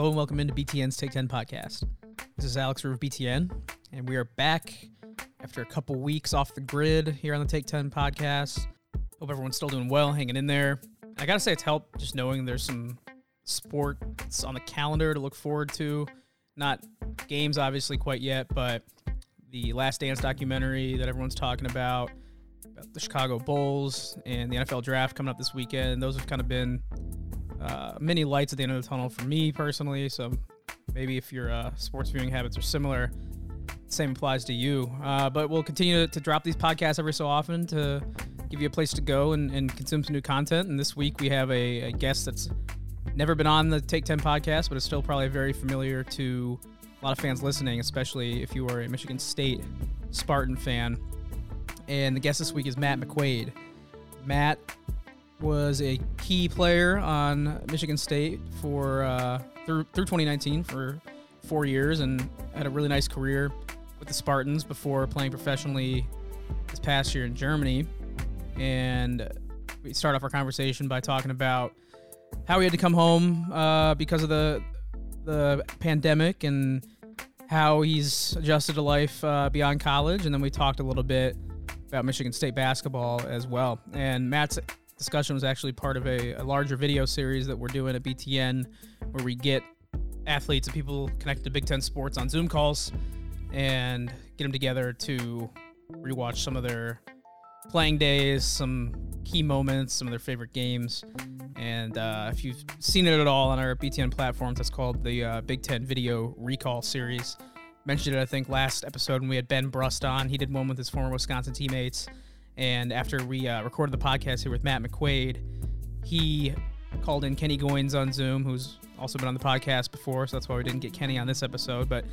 Hello and welcome into BTN's Take 10 podcast. This is Alex of BTN, and we are back after a couple weeks off the grid here on the Take 10 podcast. Hope everyone's still doing well, hanging in there. I gotta say, it's helped just knowing there's some sports on the calendar to look forward to. Not games, obviously, quite yet, but the Last Dance documentary that everyone's talking about, about the Chicago Bulls, and the NFL draft coming up this weekend. Those have kind of been uh, many lights at the end of the tunnel for me personally. So maybe if your uh, sports viewing habits are similar, same applies to you. Uh, but we'll continue to, to, drop these podcasts every so often to give you a place to go and, and consume some new content. And this week we have a, a, guest that's never been on the Take 10 podcast, but is still probably very familiar to a lot of fans listening, especially if you are a Michigan State Spartan fan. And the guest this week is Matt McQuaid. Matt was a key player on Michigan State for uh, through through 2019 for four years and had a really nice career with the Spartans before playing professionally this past year in Germany. And we start off our conversation by talking about how he had to come home uh, because of the the pandemic and how he's adjusted to life uh, beyond college. And then we talked a little bit about Michigan State basketball as well. And Matt's discussion was actually part of a, a, larger video series that we're doing at BTN, where we get athletes and people connected to Big Ten sports on Zoom calls and get them together to rewatch some of their playing days, some key moments, some of their favorite games. And uh, if you've seen it at all on our BTN platforms, that's called the uh, Big Ten Video Recall Series. Mentioned it, I think, last episode when we had Ben Brust on. He did one with his former Wisconsin teammates and after we uh, recorded the podcast here with Matt McQuaid, he called in Kenny Goins on Zoom, who's also been on the podcast before, so that's why we didn't get Kenny on this episode. But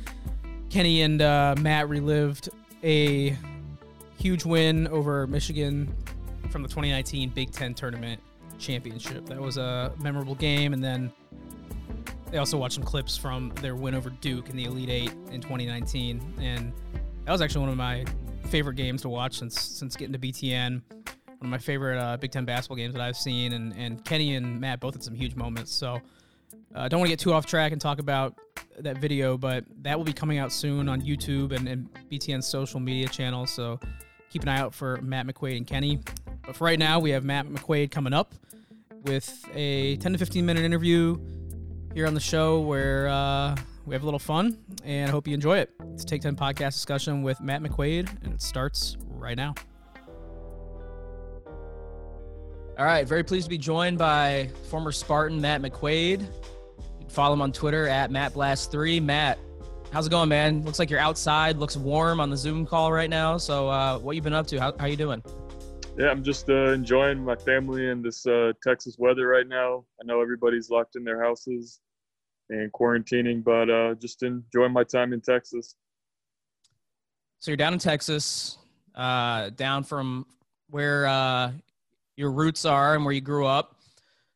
Kenny and uh, Matt relived a huge win over Michigan from the 2019 Big Ten Tournament Championship. That was a memorable game, and then they also watched some clips from their win over Duke in the Elite Eight in 2019, and that was actually one of my favorite games to watch since since getting to BTN. One of my favorite uh, Big Ten basketball games that I've seen, and and Kenny and Matt both had some huge moments. So I uh, don't want to get too off track and talk about that video, but that will be coming out soon on YouTube and, and BTN's social media channels. So keep an eye out for Matt McQuaid and Kenny. But for right now, we have Matt McQuaid coming up with a 10 to 15 minute interview here on the show where uh, we have a little fun, and I hope you enjoy it. It's a Take 10 podcast discussion with Matt McQuaid, and it starts right now. All right, very pleased to be joined by former Spartan Matt McQuaid. Follow him on Twitter at MattBlast3. Matt, how's it going, man? Looks like you're outside. Looks warm on the Zoom call right now. So, uh, what you been up to? How how you doing? Yeah, I'm just uh, enjoying my family and this uh, Texas weather right now. I know everybody's locked in their houses, and quarantining, but uh, just enjoying my time in Texas. So you're down in Texas, uh, down from where uh, your roots are and where you grew up.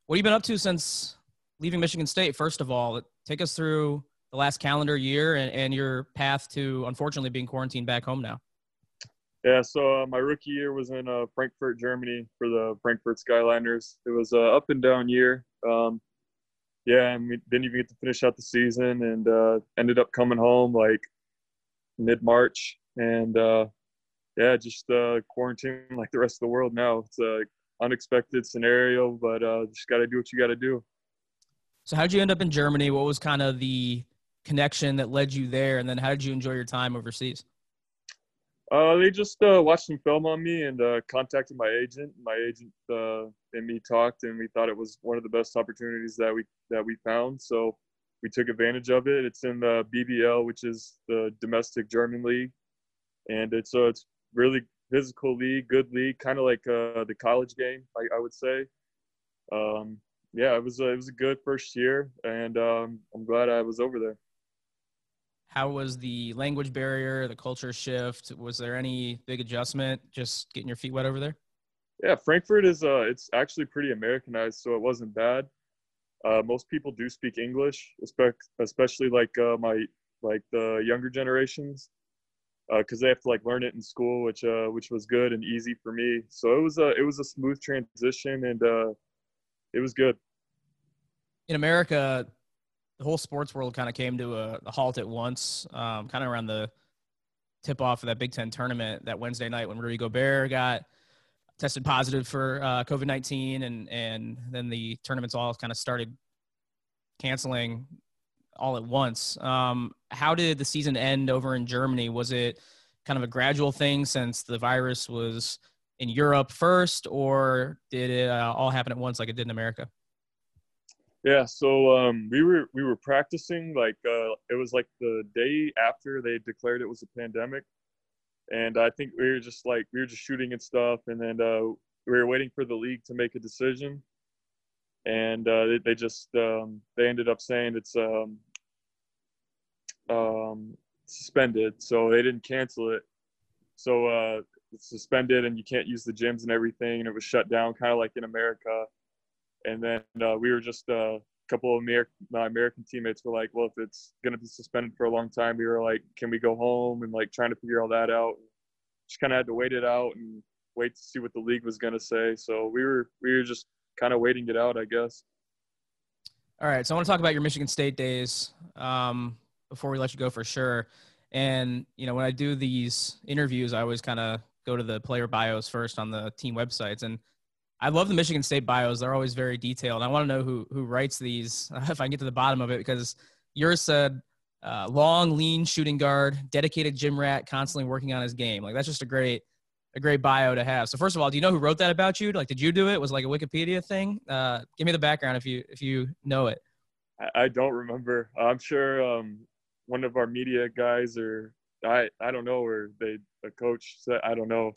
What have you been up to since leaving Michigan State? First of all, take us through the last calendar year and, and your path to unfortunately being quarantined back home now. Yeah, so uh, my rookie year was in uh, Frankfurt, Germany for the Frankfurt Skyliners. It was an up and down year. Um, yeah, and we didn't even get to finish out the season and uh, ended up coming home like mid March. And uh, yeah, just uh, quarantining like the rest of the world now. It's a unexpected scenario, but uh, just got to do what you got to do. So, how did you end up in Germany? What was kind of the connection that led you there? And then, how did you enjoy your time overseas? Uh, they just uh, watched some film on me and uh, contacted my agent. My agent uh, and me talked, and we thought it was one of the best opportunities that we that we found. So we took advantage of it. It's in the BBL, which is the domestic German league, and it's uh, it's really physical league, good league, kind of like uh, the college game, I, I would say. Um, yeah, it was a, it was a good first year, and um, I'm glad I was over there. How was the language barrier, the culture shift? Was there any big adjustment just getting your feet wet over there? Yeah, Frankfurt is uh, it's actually pretty Americanized, so it wasn't bad. Uh, most people do speak English, especially like uh, my like the younger generations, because uh, they have to like learn it in school, which uh, which was good and easy for me. So it was a it was a smooth transition, and uh, it was good. In America, the whole sports world kind of came to a, a halt at once, um, kind of around the tip off of that Big Ten tournament that Wednesday night when Rudy Gobert got tested positive for uh, COVID nineteen, and and then the tournaments all kind of started canceling all at once. Um, how did the season end over in Germany? Was it kind of a gradual thing since the virus was in Europe first, or did it uh, all happen at once like it did in America? Yeah, so um, we were we were practicing like uh, it was like the day after they declared it was a pandemic, and I think we were just like we were just shooting and stuff, and then uh, we were waiting for the league to make a decision, and uh, they, they just um, they ended up saying it's um, um, suspended, so they didn't cancel it. So uh, it's suspended, and you can't use the gyms and everything, and it was shut down, kind of like in America. And then uh, we were just uh, a couple of Amer- my American teammates were like, "Well, if it's gonna be suspended for a long time, we were like, can we go home?" And like trying to figure all that out. Just kind of had to wait it out and wait to see what the league was gonna say. So we were we were just kind of waiting it out, I guess. All right, so I want to talk about your Michigan State days um, before we let you go for sure. And you know, when I do these interviews, I always kind of go to the player bios first on the team websites, and I love the Michigan State bios. They're always very detailed. I want to know who who writes these if I can get to the bottom of it because yours said uh, long, lean shooting guard, dedicated gym rat, constantly working on his game. Like that's just a great a great bio to have. So first of all, do you know who wrote that about you? Like, did you do it? Was it like a Wikipedia thing? Uh, give me the background if you if you know it. I, don't remember. I'm sure um, one of our media guys or I I don't know or they a coach said I don't know.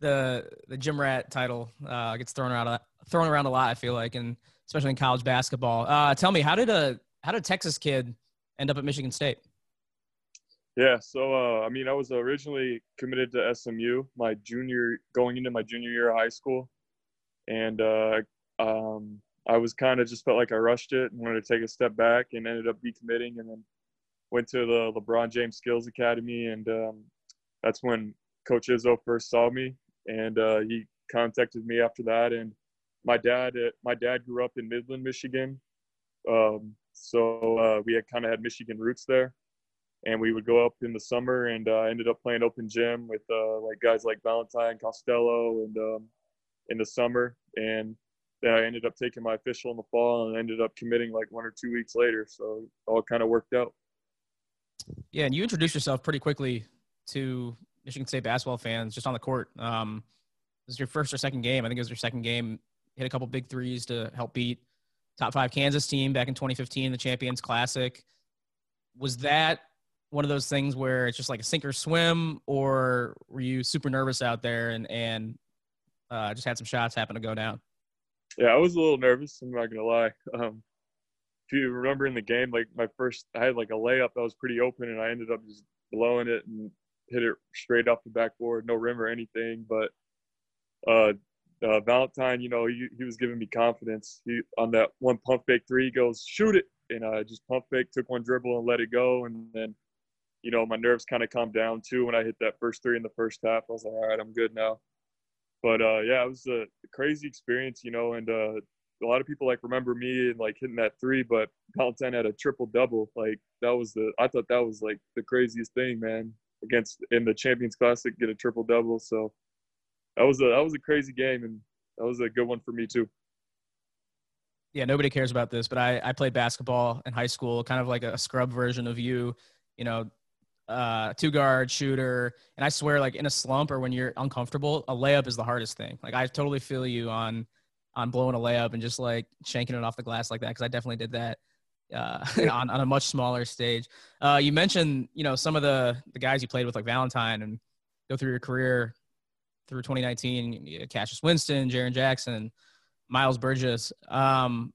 The the gym rat title uh, gets thrown around a, thrown around a lot. I feel like, and especially in college basketball. Uh, tell me, how did a how did a Texas kid end up at Michigan State? Yeah, so uh, I mean, I was originally committed to SMU my junior going into my junior year of high school, and uh, um, I was kind of just felt like I rushed it and wanted to take a step back, and ended up decommitting, and then went to the LeBron James Skills Academy, and um, that's when Coach Izzo first saw me, and uh, he contacted me after that, and my dad uh, my dad grew up in Midland, Michigan, um, so uh, we had kind of had Michigan roots there. And we would go up in the summer and uh, ended up playing open gym with uh, like guys like Valentine Costello and um, in the summer. And then I ended up taking my official in the fall and ended up committing like one or two weeks later. So all kind of worked out. Yeah and you introduced yourself pretty quickly to Michigan State basketball fans just on the court um, this is your first or second game I think it was your second game hit a couple big threes to help beat top five Kansas team back in 2015 the Champions Classic was that one of those things where it's just like a sink or swim, or were you super nervous out there and and uh, just had some shots happen to go down? Yeah, I was a little nervous. I'm not gonna lie. Um, if you remember in the game, like my first, I had like a layup that was pretty open, and I ended up just blowing it and hit it straight off the backboard, no rim or anything. But uh, uh, Valentine, you know, he, he was giving me confidence. He on that one pump fake three, he goes shoot it, and I just pump fake, took one dribble and let it go, and then you know, my nerves kind of calmed down too when I hit that first three in the first half. I was like, all right, I'm good now. But uh, yeah, it was a crazy experience, you know, and uh, a lot of people like remember me and like hitting that three, but Valentine had a triple double. Like that was the I thought that was like the craziest thing, man. Against in the Champions Classic, get a triple double. So that was a that was a crazy game, and that was a good one for me too. Yeah, nobody cares about this, but I I played basketball in high school, kind of like a scrub version of you. You know, uh, two guard shooter. And I swear, like in a slump or when you're uncomfortable, a layup is the hardest thing. Like I totally feel you on on blowing a layup and just like shanking it off the glass like that because I definitely did that uh, on on a much smaller stage. Uh, you mentioned you know some of the the guys you played with like Valentine and go through your career through 2019, Cassius Winston, Jaren Jackson, Miles Bridges. Um,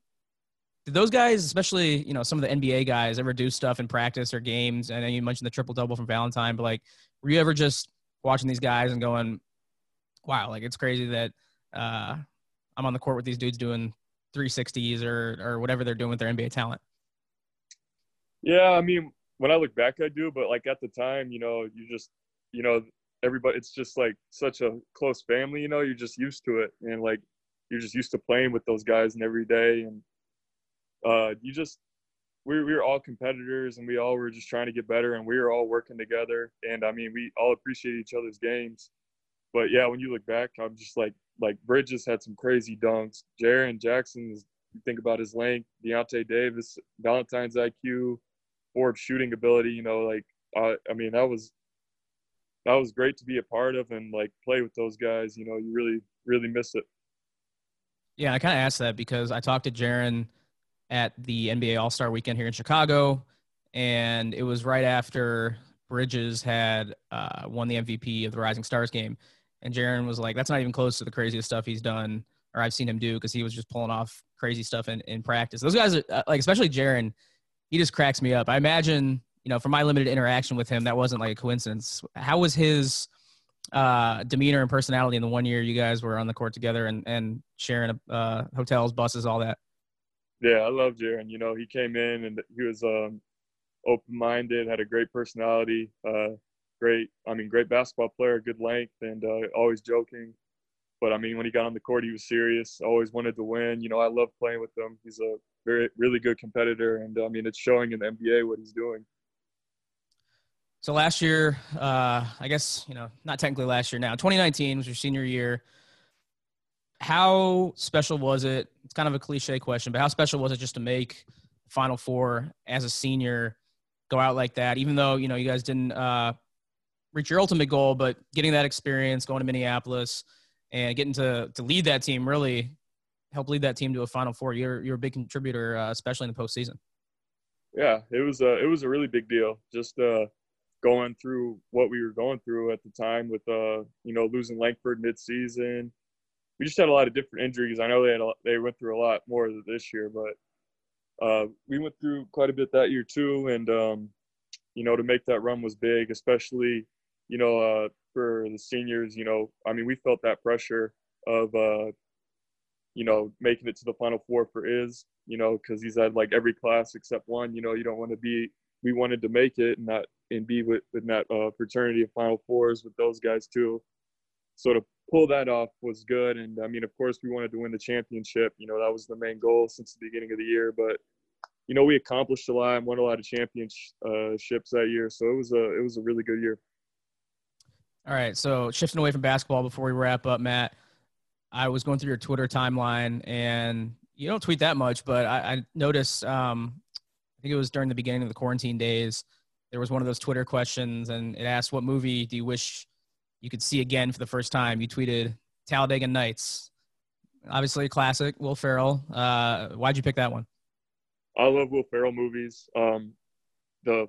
did those guys, especially you know some of the NBA guys, ever do stuff in practice or games? And then you mentioned the triple double from Valentine, but like, were you ever just watching these guys and going, "Wow, like it's crazy that uh, I'm on the court with these dudes doing 360s or or whatever they're doing with their NBA talent." Yeah, I mean, when I look back, I do, but like at the time, you know, you just, you know, everybody, it's just like such a close family, you know, you're just used to it, and like you're just used to playing with those guys and every day and uh, you just we, we were all competitors and we all were just trying to get better and we were all working together. And I mean, we all appreciate each other's games. But yeah, when you look back, I'm just like, like Bridges had some crazy dunks. Jaren Jackson, you think about his length, Deyonta Davis, Valentine's IQ, Forbes shooting ability, you know, like, I, I mean, that was, that was great to be a part of and like play with those guys. You know, you really, really miss it. Yeah, I kind of asked that because I talked to Jaren at the NBA All Star Weekend here in Chicago, and it was right after Bridges had uh, won the MVP of the Rising Stars game, and Jaren was like, "That's not even close to the craziest stuff he's done or I've seen him do because he was just pulling off crazy stuff in, in practice." Those guys are uh, like, especially Jaren, he just cracks me up. I imagine, you know, from my limited interaction with him, that wasn't like a coincidence. How was his uh, demeanor and personality in the one year you guys were on the court together and and sharing uh, hotels, buses, all that? Yeah, I love Jaren. You know, he came in and he was um, open-minded, had a great personality, uh, great. I mean, great basketball player, good length, and uh, always joking. But I mean, when he got on the court, he was serious. Always wanted to win. You know, I love playing with him. He's a very, really good competitor, and I mean, it's showing in the NBA what he's doing. So last year, uh, I guess you know, not technically last year now. 2019 was your senior year how special was it? It's kind of a cliche question, but how special was it just to make Final Four as a senior, go out like that? Even though you know you guys didn't uh, reach your ultimate goal, but getting that experience, going to Minneapolis, and getting to to lead that team really help lead that team to a Final Four. You're you're a big contributor, uh, especially in the postseason. Yeah, it was a it was a really big deal. Just uh, going through what we were going through at the time with uh, you know losing Langford midseason we just had a lot of different injuries. I know they had a, they went through a lot more this year, but uh, we went through quite a bit that year too. And um, you know, to make that run was big, especially you know uh, for the seniors. You know, I mean, we felt that pressure of uh, you know making it to the Final Four for is you know because he's had like every class except one. You know, you don't want to be. We wanted to make it and not and be with in that uh, fraternity of Final Fours with those guys too. So to pull that off was good. And I mean, of course, we wanted to win the championship. You know, that was the main goal since the beginning of the year. But you know, we accomplished a lot and won a lot of championships that year. So it was a it was a really good year. All right, so shifting away from basketball before we wrap up, Matt. I was going through your Twitter timeline, and you don't tweet that much, but I, I noticed. Um, I think it was during the beginning of the quarantine days. There was one of those Twitter questions, and it asked, "What movie do you wish you could see again for the first time. You tweeted Talladega Nights, obviously a classic. Will Ferrell. Uh, why'd you pick that one? I love Will Ferrell movies. Um, the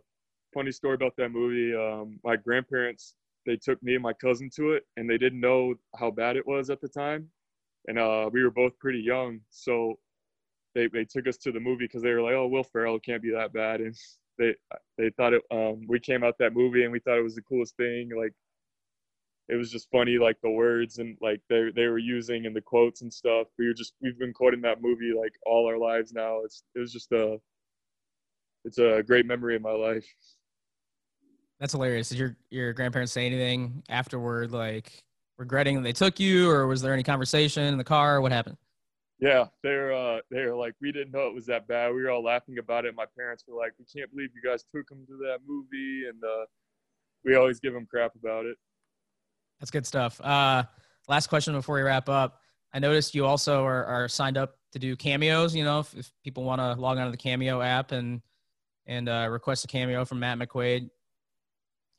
funny story about that movie, um, my grandparents they took me and my cousin to it, and they didn't know how bad it was at the time, and uh, we were both pretty young, so they they took us to the movie because they were like, "Oh, Will Ferrell can't be that bad," and they they thought it. Um, we came out that movie and we thought it was the coolest thing. Like it was just funny like the words and like they they were using and the quotes and stuff. We were just we've been quoting that movie like all our lives now. It's it was just a it's a great memory in my life. That's hilarious. Did your your grandparents say anything afterward, like regretting that they took you, or was there any conversation in the car? What happened? Yeah, they're uh, they're like we didn't know it was that bad. We were all laughing about it. My parents were like, "We can't believe you guys took him to that movie," and uh, we always give them crap about it. That's good stuff. Uh, last question before we wrap up. I noticed you also are, are signed up to do cameos. You know, if, if people want to log onto the Cameo app and and uh, request a cameo from Matt McQuaid,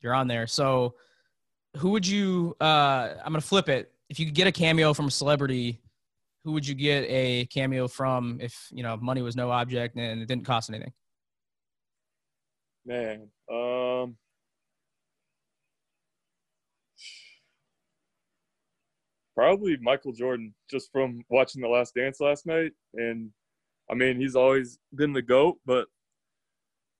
you're on there. So, who would you? Uh, I'm gonna flip it. If you could get a cameo from a celebrity, who would you get a cameo from? If you know money was no object and it didn't cost anything. Man, um, probably Michael Jordan, just from watching The Last Dance last night. And I mean, he's always been the GOAT, but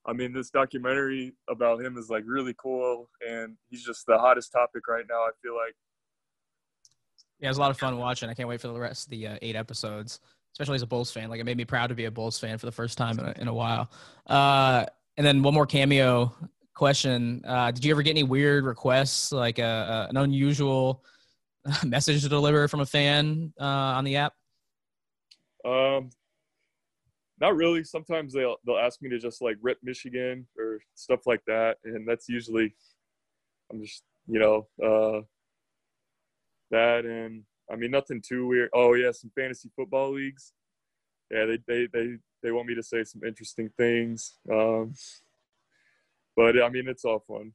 I mean, this documentary about him is like really cool. And he's just the hottest topic right now, I feel like. Yeah, it was a lot of fun watching. I can't wait for the rest of the uh, eight episodes, especially as a Bulls fan. Like, it made me proud to be a Bulls fan for the first time in a, in a while. Uh, and then one more cameo question. Uh, did you ever get any weird requests, like a, uh, a, an unusual – message to deliver from a fan uh, on the app? Um, not really. Sometimes they'll they'll ask me to just like rip Michigan or stuff like that, and that's usually I'm just you know uh, that and I mean nothing too weird. Oh yeah, some fantasy football leagues. Yeah, they they they they want me to say some interesting things. Um, but I mean, it's all fun.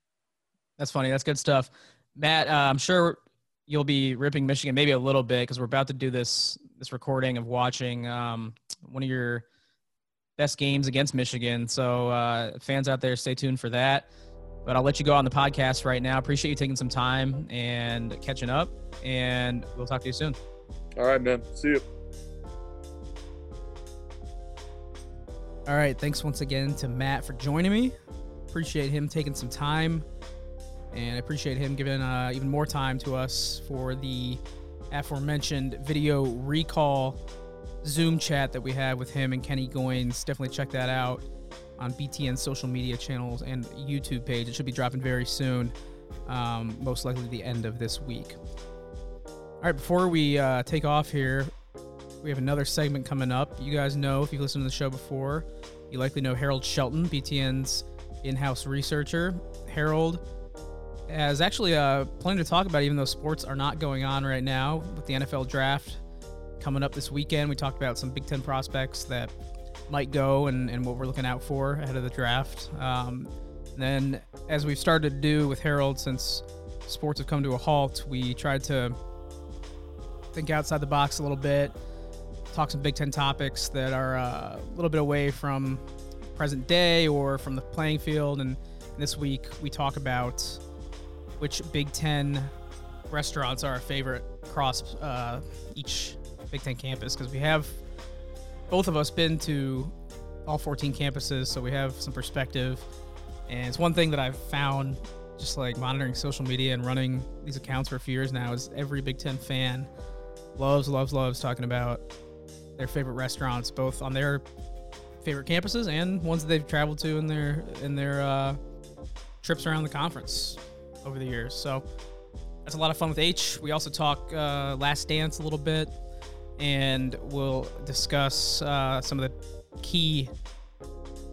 That's funny. That's good stuff, Matt. Uh, I'm sure you'll be ripping Michigan maybe a little bit because we're about to do this this recording of watching um, one of your best games against Michigan. So uh, fans out there, stay tuned for that. But I'll let you go on the podcast right now. Appreciate you taking some time and catching up, and we'll talk to you soon. All right, man. See you. All right. Thanks once again to Matt for joining me. Appreciate him taking some time, and I appreciate him giving uh, even more time to us for the aforementioned video recall Zoom chat that we have with him and Kenny Goins. Definitely check that out on BTN social media channels and YouTube page. It should be dropping very soon, um, most likely the end of this week. All right, before we uh, take off here, we have another segment coming up. You guys know, if you've listened to the show before, you likely know Harold Shelton, BTN's in house researcher. Harold has actually uh, plenty to talk about, even though sports are not going on right now with the NFL draft coming up this weekend. We talked about some Big Ten prospects that might go and, and what we're looking out for ahead of the draft. Um, then, as we've started to do with Harold since sports have come to a halt, we tried to think outside the box a little bit, talk some Big Ten topics that are uh, a little bit away from present day or from the playing field. And this week we talk about which Big Ten restaurants are our favorite across uh, each Big Ten campus because we have both of us been to all 14 campuses, so we have some perspective. And it's one thing that I've found just like monitoring social media and running these accounts for a few years now is every Big Ten fan loves, loves, loves talking about their favorite restaurants, both on their favorite campuses and ones that they've traveled to in their in their uh, trips around the conference over the years. So that's a lot of fun with H. We also talk uh, Last Dance a little bit, and we'll discuss uh, some of the key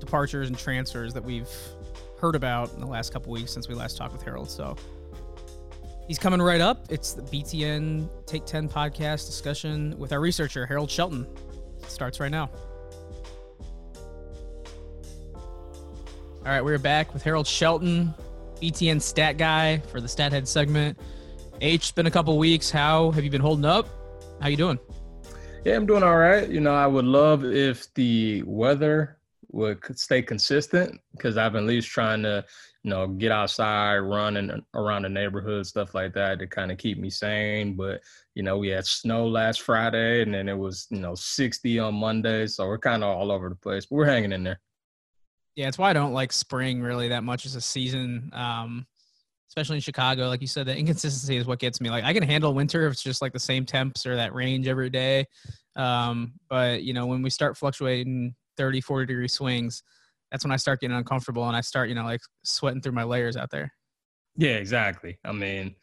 departures and transfers that we've heard about in the last couple weeks since we last talked with Harold. So he's coming right up. It's the BTN Take 10 podcast discussion with our researcher, Harold Shelton. It starts right now. All right, we're back with Harold Shelton, BTN stat guy for the Stat Head segment. H, it's been a couple weeks. How have you been holding up? How you doing? Yeah, I'm doing all right. You know, I would love if the weather would stay consistent because I've been at least trying to, you know, get outside, running around the neighborhood, stuff like that to kind of keep me sane. But, you know, we had snow last Friday and then it was, you know, 60 on Monday. So we're kind of all over the place, but we're hanging in there. Yeah, it's why I don't like spring really that much as a season. Um, especially in Chicago. Like you said, the inconsistency is what gets me. Like I can handle winter if it's just like the same temps or that range every day. Um, but you know, when we start fluctuating 30, 40 degree swings, that's when I start getting uncomfortable and I start, you know, like sweating through my layers out there. Yeah, exactly. I mean,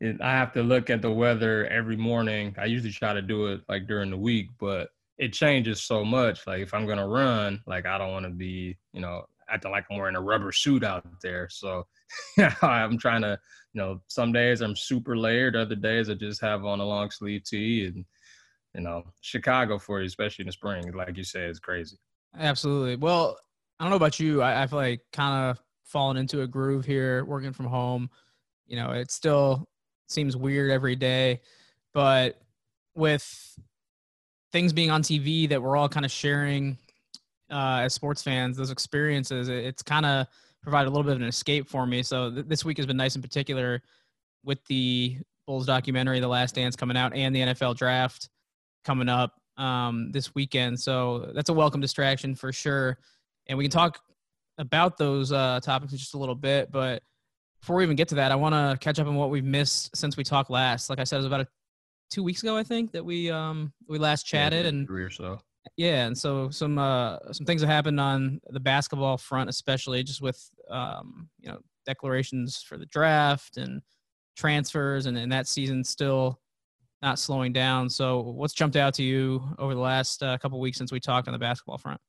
it, I have to look at the weather every morning. I usually try to do it like during the week, but it changes so much. Like if I'm gonna run, like I don't want to be, you know, acting like I'm wearing a rubber suit out there. So I'm trying to, you know, some days I'm super layered, other days I just have on a long sleeve tee and you know, Chicago for you, especially in the spring, like you said, is crazy. Absolutely. Well, I don't know about you. I, I feel like kind of falling into a groove here, working from home. You know, it still seems weird every day, but with things being on TV that we're all kind of sharing uh, as sports fans, those experiences, it, it's kind of provided a little bit of an escape for me. So th- this week has been nice in particular with the Bulls documentary, The Last Dance, coming out, and the NFL draft coming up um, this weekend. So that's a welcome distraction for sure. And we can talk about those uh, topics in just a little bit. But before we even get to that, I want to catch up on what we've missed since we talked last. Like I said, it was about a, two weeks ago, I think, that we um, we last chatted, yeah, and three or so. Yeah, and so some uh, some things have happened on the basketball front, especially just with um, you know declarations for the draft and transfers, and, and that season still not slowing down. So, what's jumped out to you over the last uh, couple weeks since we talked on the basketball front?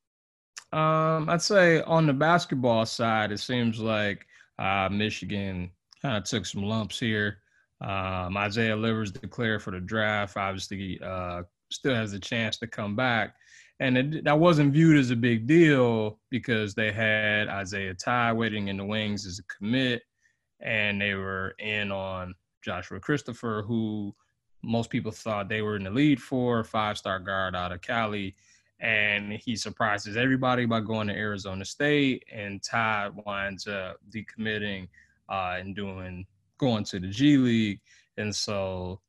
Um, I'd say on the basketball side, it seems like uh, Michigan kind of took some lumps here. Um, Isaiah Livers declared for the draft. Obviously, uh, still has a chance to come back, and it, that wasn't viewed as a big deal because they had Isaiah Todd waiting in the wings as a commit, and they were in on Joshua Christopher, who most people thought they were in the lead for, five-star guard out of Cali. And he surprises everybody by going to Arizona State, and Todd winds up decommitting uh, and doing going to the G League. And so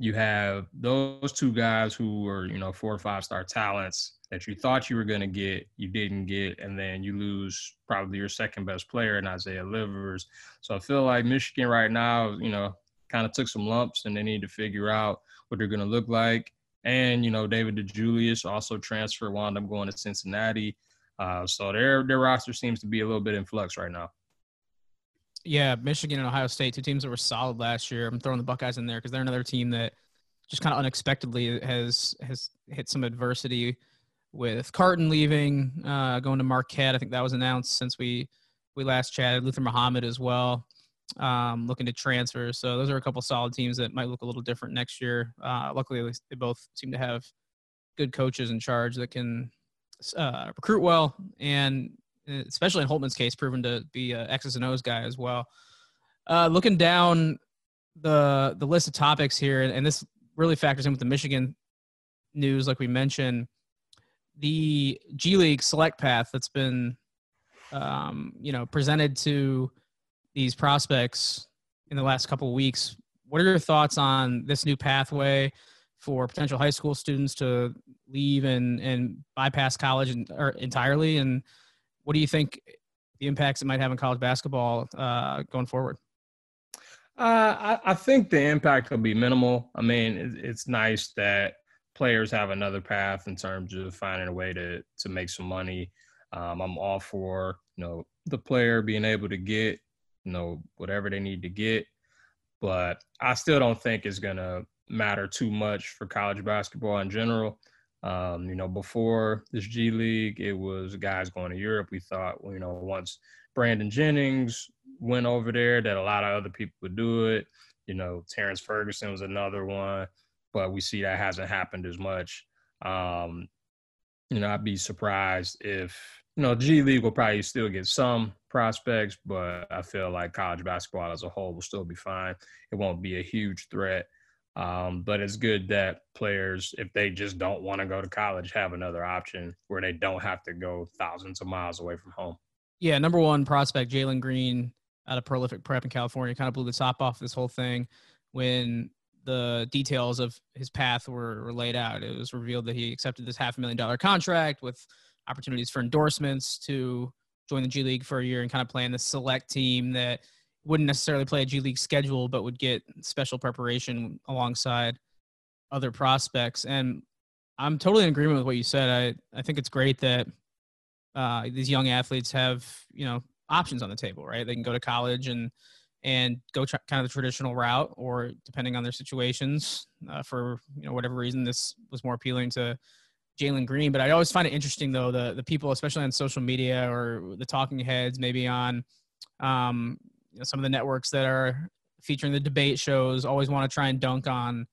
you have those two guys who were, you know, four or five star talents that you thought you were going to get, you didn't get, and then you lose probably your second best player in Isaiah Livers. So I feel like Michigan right now, you know, kind of took some lumps and they need to figure out what they're going to look like. And you know, David DeJulius also transferred, wound up going to Cincinnati. Uh, so their their roster seems to be a little bit in flux right now. Yeah, Michigan and Ohio State, two teams that were solid last year. I'm throwing the Buckeyes in there because they're another team that just kind of unexpectedly has has hit some adversity with Carton leaving, uh, going to Marquette. I think that was announced since we we last chatted. Luther Muhammad as well um, looking to transfer. So those are a couple solid teams that might look a little different next year. Uh, luckily, they both seem to have good coaches in charge that can uh, recruit well, and especially in Holtman's case, proven to be a X's and O's guy as well. Uh, looking down the the list of topics here, and this really factors in with the Michigan news, like we mentioned, the G League select path that's been, um, you know, presented to these prospects in the last couple of weeks. What are your thoughts on this new pathway for potential high school students to leave and, and bypass college and, or entirely? And what do you think the impacts it might have on college basketball uh, going forward? Uh, I, I, think the impact will be minimal. I mean, it, it's nice that players have another path in terms of finding a way to to make some money. Um, I'm all for you know the player being able to get you know, whatever they need to get. But I still don't think it's to matter too much for college basketball in general. Um, you know, before this G League, it was guys going to Europe. We thought, you know, once Brandon Jennings went over there, that a lot of other people would do it. You know, Terrence Ferguson was another one, but we see that hasn't happened as much. Um, you know, I'd be surprised if you know, G League will probably still get some prospects, but I feel like college basketball as a whole will still be fine. It won't be a huge threat. Um, but it's good that players, if they just don't want to go to college, have another option where they don't have to go thousands of miles away from home. Yeah, number one prospect, Jalen Green out of prolific prep in California, kind of blew the top off this whole thing when the details of his path were, were laid out. It was revealed that he accepted this half a million dollar contract with opportunities for endorsements to join the G League for a year and kind of play in the select team that wouldn't necessarily play a G League schedule, but would get special preparation alongside other prospects. And I'm totally in agreement with what you said. I, I think it's great that uh, these young athletes have, you know, options on the table, right? They can go to college and and go kind of the traditional route, or depending on their situations, uh, for you know whatever reason, this was more appealing to Jalen Green. But I always find it interesting though the the people, especially on social media or the talking heads, maybe on um, you know, some of the networks that are featuring the debate shows, always want to try and dunk on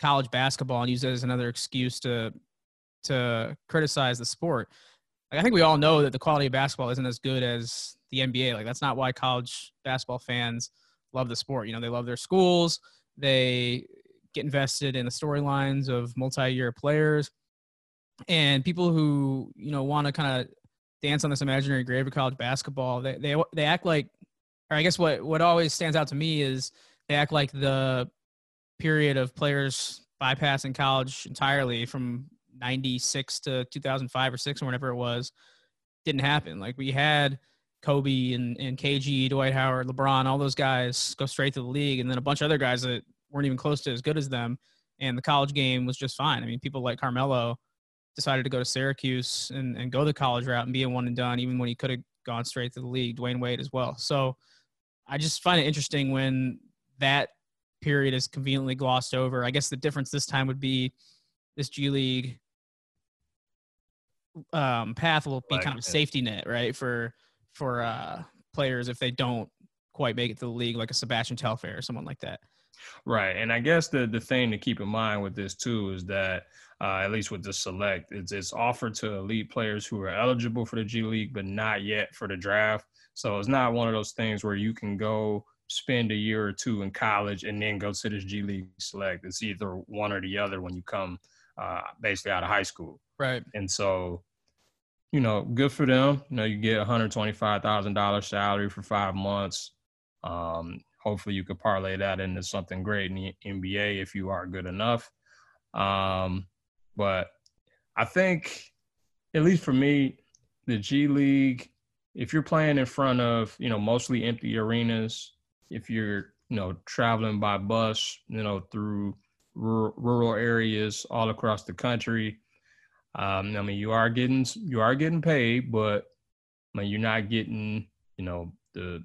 college basketball and use it as another excuse to to criticize the sport. Like I think we all know that the quality of basketball isn't as good as the NBA. Like that's not why college basketball fans love the sport. You know, they love their schools. They get invested in the storylines of multi-year players and people who you know want to kind of dance on this imaginary grave of college basketball they, they they act like or i guess what what always stands out to me is they act like the period of players bypassing college entirely from 96 to 2005 or 6 or whatever it was didn't happen like we had kobe and, and kg dwight howard lebron all those guys go straight to the league and then a bunch of other guys that weren't even close to as good as them and the college game was just fine i mean people like carmelo decided to go to Syracuse and, and go the college route and be a one and done, even when he could have gone straight to the league. Dwyane Wade as well. So I just find it interesting when that period is conveniently glossed over. I guess the difference this time would be this G League um, path will be Like kind of a safety net, right? For for uh, players if they don't quite make it to the league, like a Sebastian Telfair or someone like that. Right. And I guess the the thing to keep in mind with this too is that uh, at least with the select, it's it's offered to elite players who are eligible for the G League but not yet for the draft. So it's not one of those things where you can go spend a year or two in college and then go to this G League select. It's either one or the other when you come uh, basically out of high school. Right. And so, you know, good for them. You know, you get $125,000 salary for five months. Um, hopefully, you could parlay that into something great in the NBA if you are good enough. Um, but I think, at least for me, the G League, if you're playing in front of, you know, mostly empty arenas, if you're, you know, traveling by bus, you know, through rural, areas all across the country, um, I mean, you are getting you are getting paid, but I mean, you're not getting you know the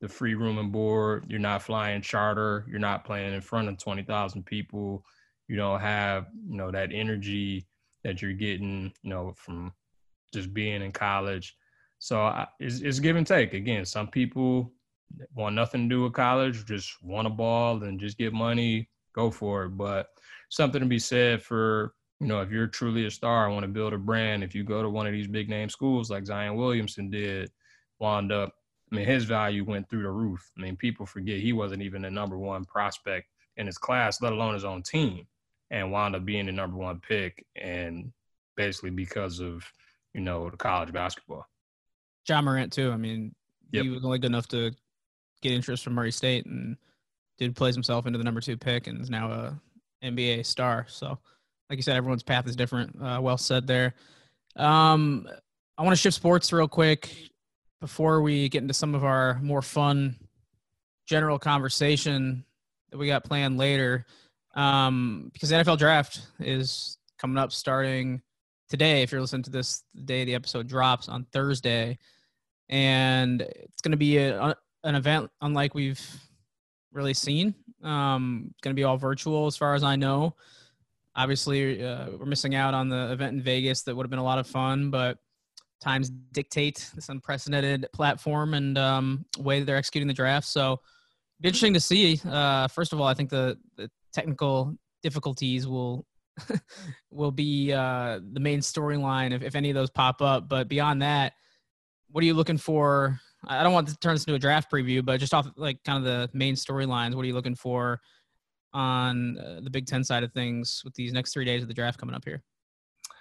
the free room and board. You're not flying charter. You're not playing in front of twenty thousand people. You don't have you know that energy that you're getting you know from just being in college. So I, it's, it's give and take. Again, some people want nothing to do with college, just want a ball and just get money, go for it. But something to be said for you know, if you're truly a star, I want to build a brand. If you go to one of these big name schools like Zion Williamson did, wound up, I mean, his value went through the roof. I mean, people forget he wasn't even the number one prospect in his class, let alone his own team, and wound up being the number one pick. And basically because of, you know, the college basketball. Ja Morant too. I mean, Yep. he was only good enough to get interest from Murray State and did plays himself into the number two pick and is now a NBA star. So, like you said, everyone's path is different. Uh, well said there. Um, I want to shift sports real quick before we get into some of our more fun general conversation that we got planned later. Um, because the NFL draft is coming up starting today. If you're listening to this the day the episode drops on Thursday, and it's going to be a, an event unlike we've really seen. Um, it's going to be all virtual, as far as I know. Obviously, uh, we're missing out on the event in Vegas that would have been a lot of fun, but times dictate this unprecedented platform and um, way that they're executing the draft. So, be interesting to see. Uh, first of all, I think the, the technical difficulties will will be uh, the main storyline if, if any of those pop up. But beyond that, what are you looking for? I don't want to turn this into a draft preview, but just off like kind of the main storylines, what are you looking for on uh, the Big Ten side of things with these next three days of the draft coming up here?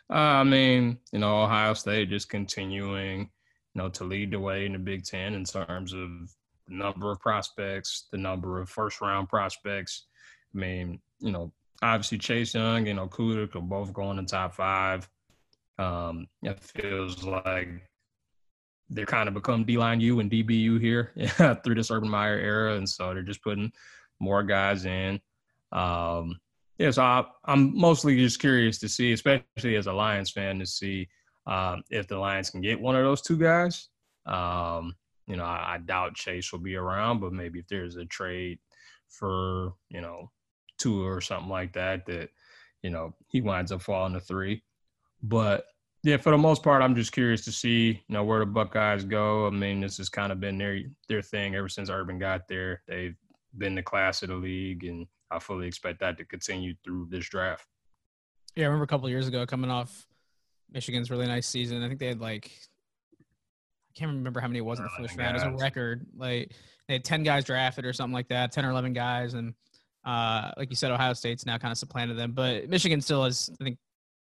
Uh, I mean, you know, Ohio State just continuing, you know, to lead the way in the Big Ten in terms of the number of prospects, the number of first round prospects. I mean, you know, obviously Chase Young and Okudah could both go in the top five. Um, it feels like they're kind of become D-line U and DBU here through this Urban Meyer era, and so they're just putting more guys in. Um, yeah, so I, I'm mostly just curious to see, especially as a Lions fan, to see um, if the Lions can get one of those two guys. Um, you know, I, I doubt Chase will be around, but maybe if there's a trade for you know two or something like that, that you know he winds up falling to three. But yeah, for the most part, I'm just curious to see you know where the Buckeyes go. I mean, this has kind of been their their thing ever since Urban got there. They've been the class of the league, and I fully expect that to continue through this draft. Yeah, I remember a couple of years ago coming off Michigan's really nice season. I think they had like I can't remember how many it was in the first round. It was a record. Like they had ten guys drafted or something like that, ten or eleven guys, and uh, like you said, Ohio State's now kind of supplanted them. But Michigan still has, I think,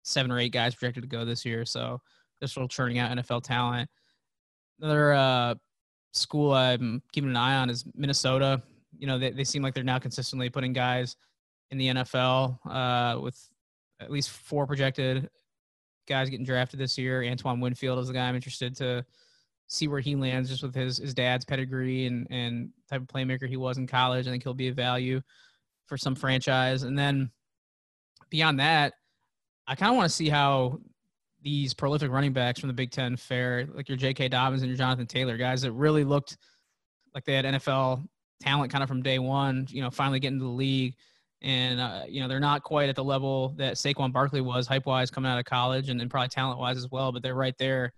seven or eight guys projected to go this year. So they're still churning out NFL talent. Another uh, school I'm keeping an eye on is Minnesota. You know, they, they seem like they're now consistently putting guys in the NFL uh, with at least four projected guys getting drafted this year. Antoine Winfield is the guy I'm interested to see where he lands just with his, his dad's pedigree and, and type of playmaker he was in college. I think he'll be a value for some franchise. And then beyond that, I kind of want to see how these prolific running backs from the Big Ten fare, like your J.K. Dobbins and your Jonathan Taylor, guys that really looked like they had NFL talent kind of from day one. You know, finally getting to the league, and uh, you know they're not quite at the level that Saquon Barkley was hype wise coming out of college, and, and probably talent wise as well. But they're right there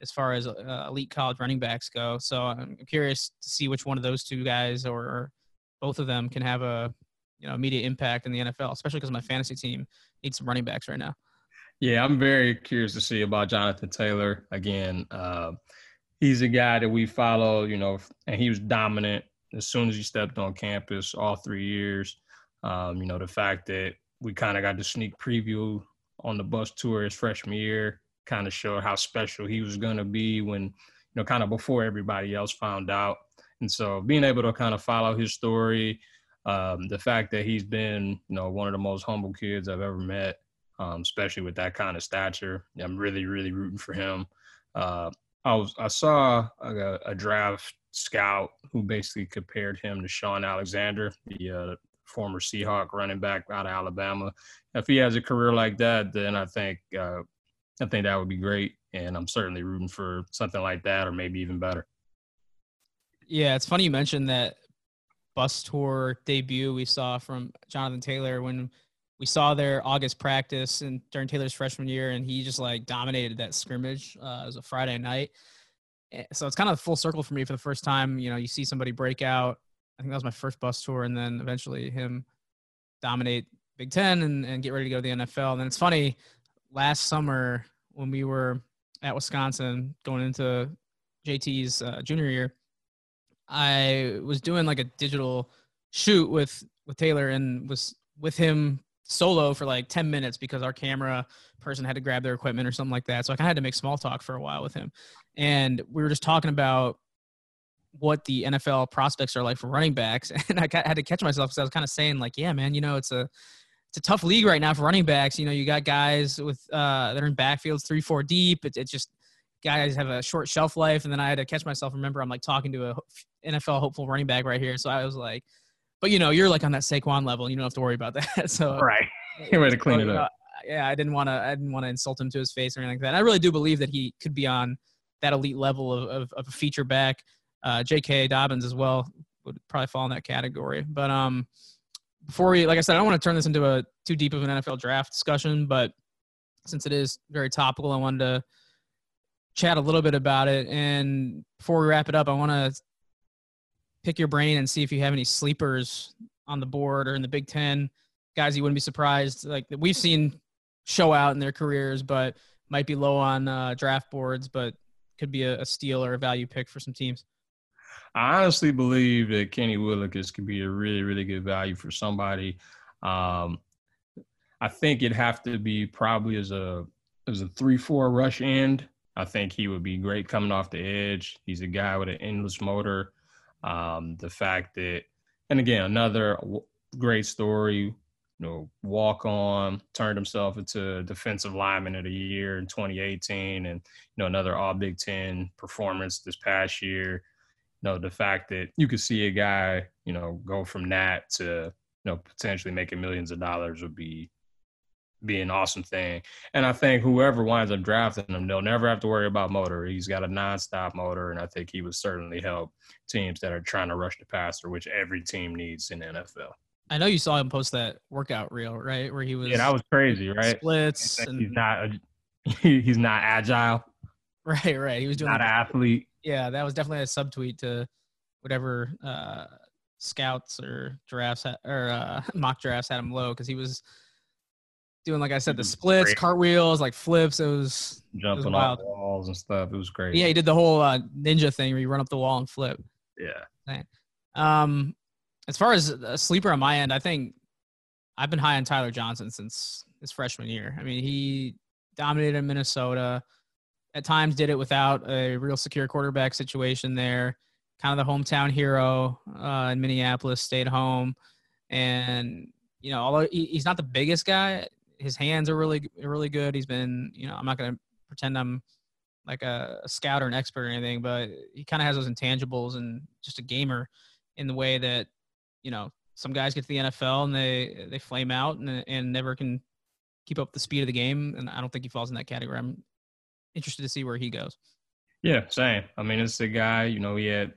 as far as uh, elite college running backs go. So I'm curious to see which one of those two guys or both of them can have a you know immediate impact in the NFL, especially because my fantasy team needs some running backs right now. Yeah, I'm very curious to see about Jonathan Taylor again. Uh, he's a guy that we follow, you know, and he was dominant as soon as he stepped on campus all three years. Um, you know, the fact that we kind of got the sneak preview on the bus tour his freshman year kind of showed how special he was going to be when, you know, kind of before everybody else found out. And so being able to kind of follow his story, um, the fact that he's been, you know, one of the most humble kids I've ever met, um, especially with that kind of stature, I'm really, really rooting for him. Uh, I was I saw a, a, draft scout who basically compared him to Shaun Alexander, the uh, former Seahawk running back out of Alabama. If he has a career like that, then I think uh, I think that would be great, and I'm certainly rooting for something like that, or maybe even better. Yeah, it's funny you mentioned that bus tour debut we saw from Jonathan Taylor when we saw their August practice and during Taylor's freshman year, and he just like dominated that scrimmage. Uh, it was a Friday night, eh, so it's kind of full circle for me for the first time. You know, you see somebody break out. I think that was my first bus tour, and then eventually him dominate Big Ten and, and get ready to go to the NFL. And then it's funny, last summer when we were at Wisconsin going into JT's uh, junior year, I was doing like a digital shoot with with Taylor and was with him solo for like 10 minutes because our camera person had to grab their equipment or something like that. So I kind of had to make small talk for a while with him. And we were just talking about what the NFL prospects are like for running backs. And I had to catch myself because I was kind of saying like, yeah, man, you know, it's a, it's a tough league right now for running backs. You know, you got guys with, uh, that are in backfields three, four deep. It's, it's just guys have a short shelf life. And then I had to catch myself. Remember, I'm like talking to a NFL hopeful running back right here. So I was like, but you know, you're like on that Saquon level. You don't have to worry about that. so right, you way to clean so, it up. Know, yeah, I didn't want to. I didn't want to insult him to his face or anything like that. And I really do believe that he could be on that elite level of, of, of a feature back. Uh, J.K. Dobbins as well would probably fall in that category. But um, before we, like I said, I don't want to turn this into a too deep of an NFL draft discussion, but since it is very topical, I wanted to chat a little bit about it. And before we wrap it up, I want to pick your brain and see if you have any sleepers on the board or in the Big Ten guys you wouldn't be surprised like we've seen show out in their careers, but might be low on uh, draft boards, but could be a, a, steal or a value pick for some teams. I honestly believe that Kenny Willekes could be a really, really good value for somebody. Um, I think it'd have to be probably as a as a three four rush end. I think he would be great coming off the edge. He's a guy with an endless motor. Um, the fact that, and again, another great story, you know, walk on, turned himself into defensive lineman of the year in 2018, and you know, another All Big Ten performance this past year. You know, the fact that you could see a guy, you know, go from that to you know potentially making millions of dollars would be be an awesome thing. And I think whoever winds up drafting him, they'll never have to worry about motor. He's got a nonstop motor, and I think he would certainly help teams that are trying to rush the passer, which every team needs in the NFL. I know you saw him post that workout reel, right? Where he was yeah, that was crazy, right? Splits. And, he's not a, he's not agile. Right, right. He was doing not an athlete. Yeah, that was definitely a subtweet to whatever uh, scouts or drafts had, or uh, mock drafts had him low because he was doing like I said the splits, great. cartwheels, like flips. It was jumping it was off walls and stuff. It was great. Yeah, he did the whole uh, ninja thing where you run up the wall and flip. Yeah. Um, as far as a sleeper on my end, I think I've been high on Tyler Johnson since his freshman year. I mean, he dominated in Minnesota. At times, did it without a real secure quarterback situation there. Kind of the hometown hero uh, in Minneapolis, stayed home, and you know, although he's not the biggest guy, his hands are really really good. He's been, you know, I'm not going to pretend I'm like a, a, scout or an expert or anything, but he kind of has those intangibles and just a gamer in the way that, you know, some guys get to the NFL and they they flame out and and never can keep up the speed of the game. And I don't think he falls in that category. I'm interested to see where he goes. Yeah, same. I mean, it's a guy. You know, he had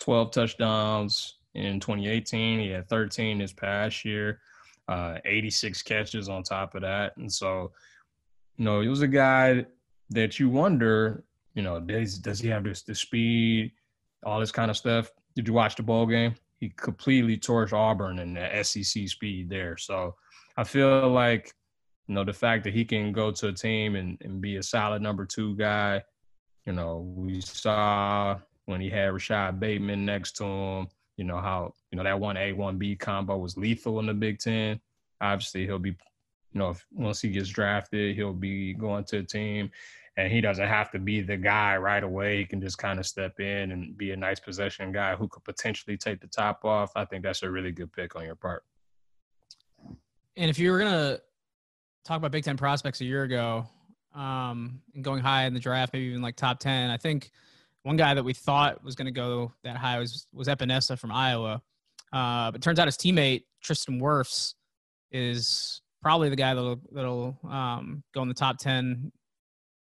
12 touchdowns in 2018. He had 13 this past year, uh, 86 catches on top of that. And so, you know, he was a guy that you wonder, you know, does, does he have this the speed, all this kind of stuff? Did you watch the bowl game? He completely torched Auburn and the SEC speed there. So I feel like, you know, the fact that he can go to a team and, and be a solid number two guy, you know, we saw when he had Rashod Bateman next to him, you know, how, you know, that one A, one B combo was lethal in the Big Ten. Obviously, he'll be, you know, if, once he gets drafted, he'll be going to a team and he doesn't have to be the guy right away. He can just kind of step in and be a nice possession guy who could potentially take the top off. I think that's a really good pick on your part. And if you were gonna talk about Big Ten prospects a year ago, um, and going high in the draft, maybe even like top ten, I think one guy that we thought was going to go that high was was Epenesa from Iowa. Uh, but turns out his teammate Tristan Wirfs is probably the guy that'll that'll um, go in the top ten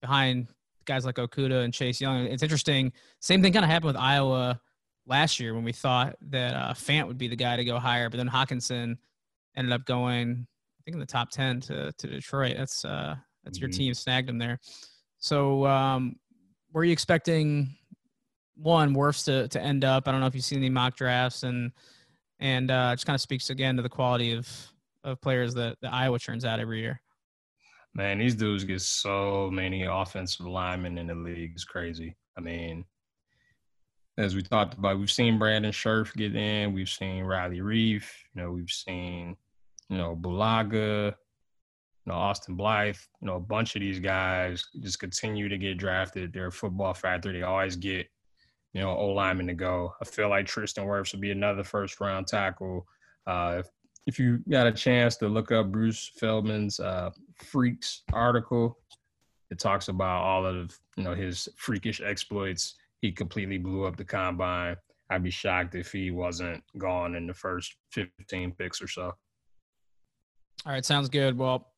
behind guys like Okudah and Chase Young. It's interesting. Same thing kind of happened with Iowa last year when we thought that uh, Fant would be the guy to go higher, but then Hockenson ended up going, I think, in the top ten to to Detroit. That's uh, that's mm-hmm. your team snagged him there. So, um, were you expecting one Wirfs to to end up? I don't know if you've seen any mock drafts and and uh, just kind of speaks again to the quality of of players that, that Iowa turns out every year. Man, these dudes get so many offensive linemen in the league. It's crazy. I mean, as we talked about, we've seen Brandon Scherff get in. We've seen Riley Reiff. You know, we've seen, you know, Bulaga, you know, Austin Blythe. You know, a bunch of these guys just continue to get drafted. They're a football factor. They always get, you know, O lineman to go. I feel like Tristan Wirfs will be another first round tackle. Uh, if if you got a chance to look up Bruce Feldman's uh, Freaks article, it talks about all of you know his freakish exploits. He completely blew up the combine. I'd be shocked if he wasn't gone in the first 15 picks or so. All right, sounds good. Well,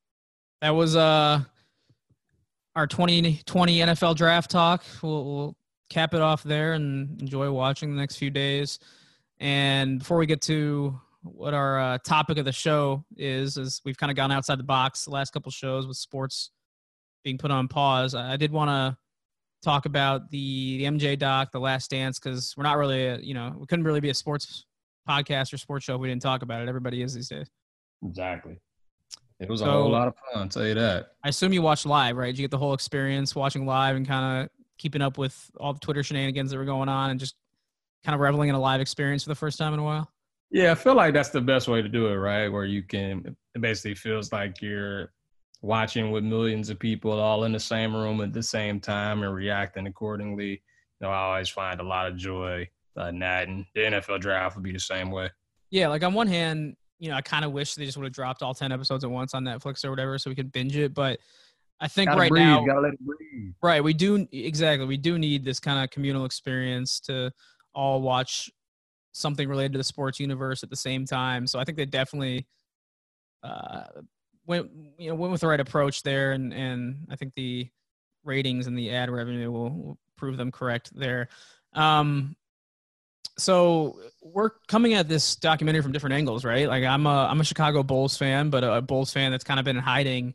that was uh our 2020 NFL draft talk. We'll, we'll cap it off there and enjoy watching the next few days. And before we get to what our uh, topic of the show is. Is we've kind of gone outside the box the last couple shows with sports being put on pause. I did want to talk about the, the MJ doc, The Last Dance, because we're not really, a, you know, we couldn't really be a sports podcast or sports show if we didn't talk about it. Everybody is these days. Exactly. It was so, a whole lot of fun, I'll tell you that. I assume you watched live, right? Did you get the whole experience watching live and kind of keeping up with all the Twitter shenanigans that were going on and just kind of reveling in a live experience for the first time in a while? Yeah, I feel like that's the best way to do it, right? Where you can it basically feels like you're watching with millions of people all in the same room at the same time and reacting accordingly. You know, I always find a lot of joy uh, in that, and the NFL draft would be the same way. Yeah, like on one hand, you know, I kind of wish they just would have dropped all ten episodes at once on Netflix or whatever, so we could binge it. But I think gotta right breathe, now, gotta let it breathe. Right, we do exactly. We do need this kind of communal experience to all watch something related to the sports universe at the same time. So I think they definitely uh, went you know went with the right approach there, and and I think the ratings and the ad revenue will, will prove them correct there. Um, so we're coming at this documentary from different angles, right? Like I'm a I'm a Chicago Bulls fan, but a Bulls fan that's kind of been in hiding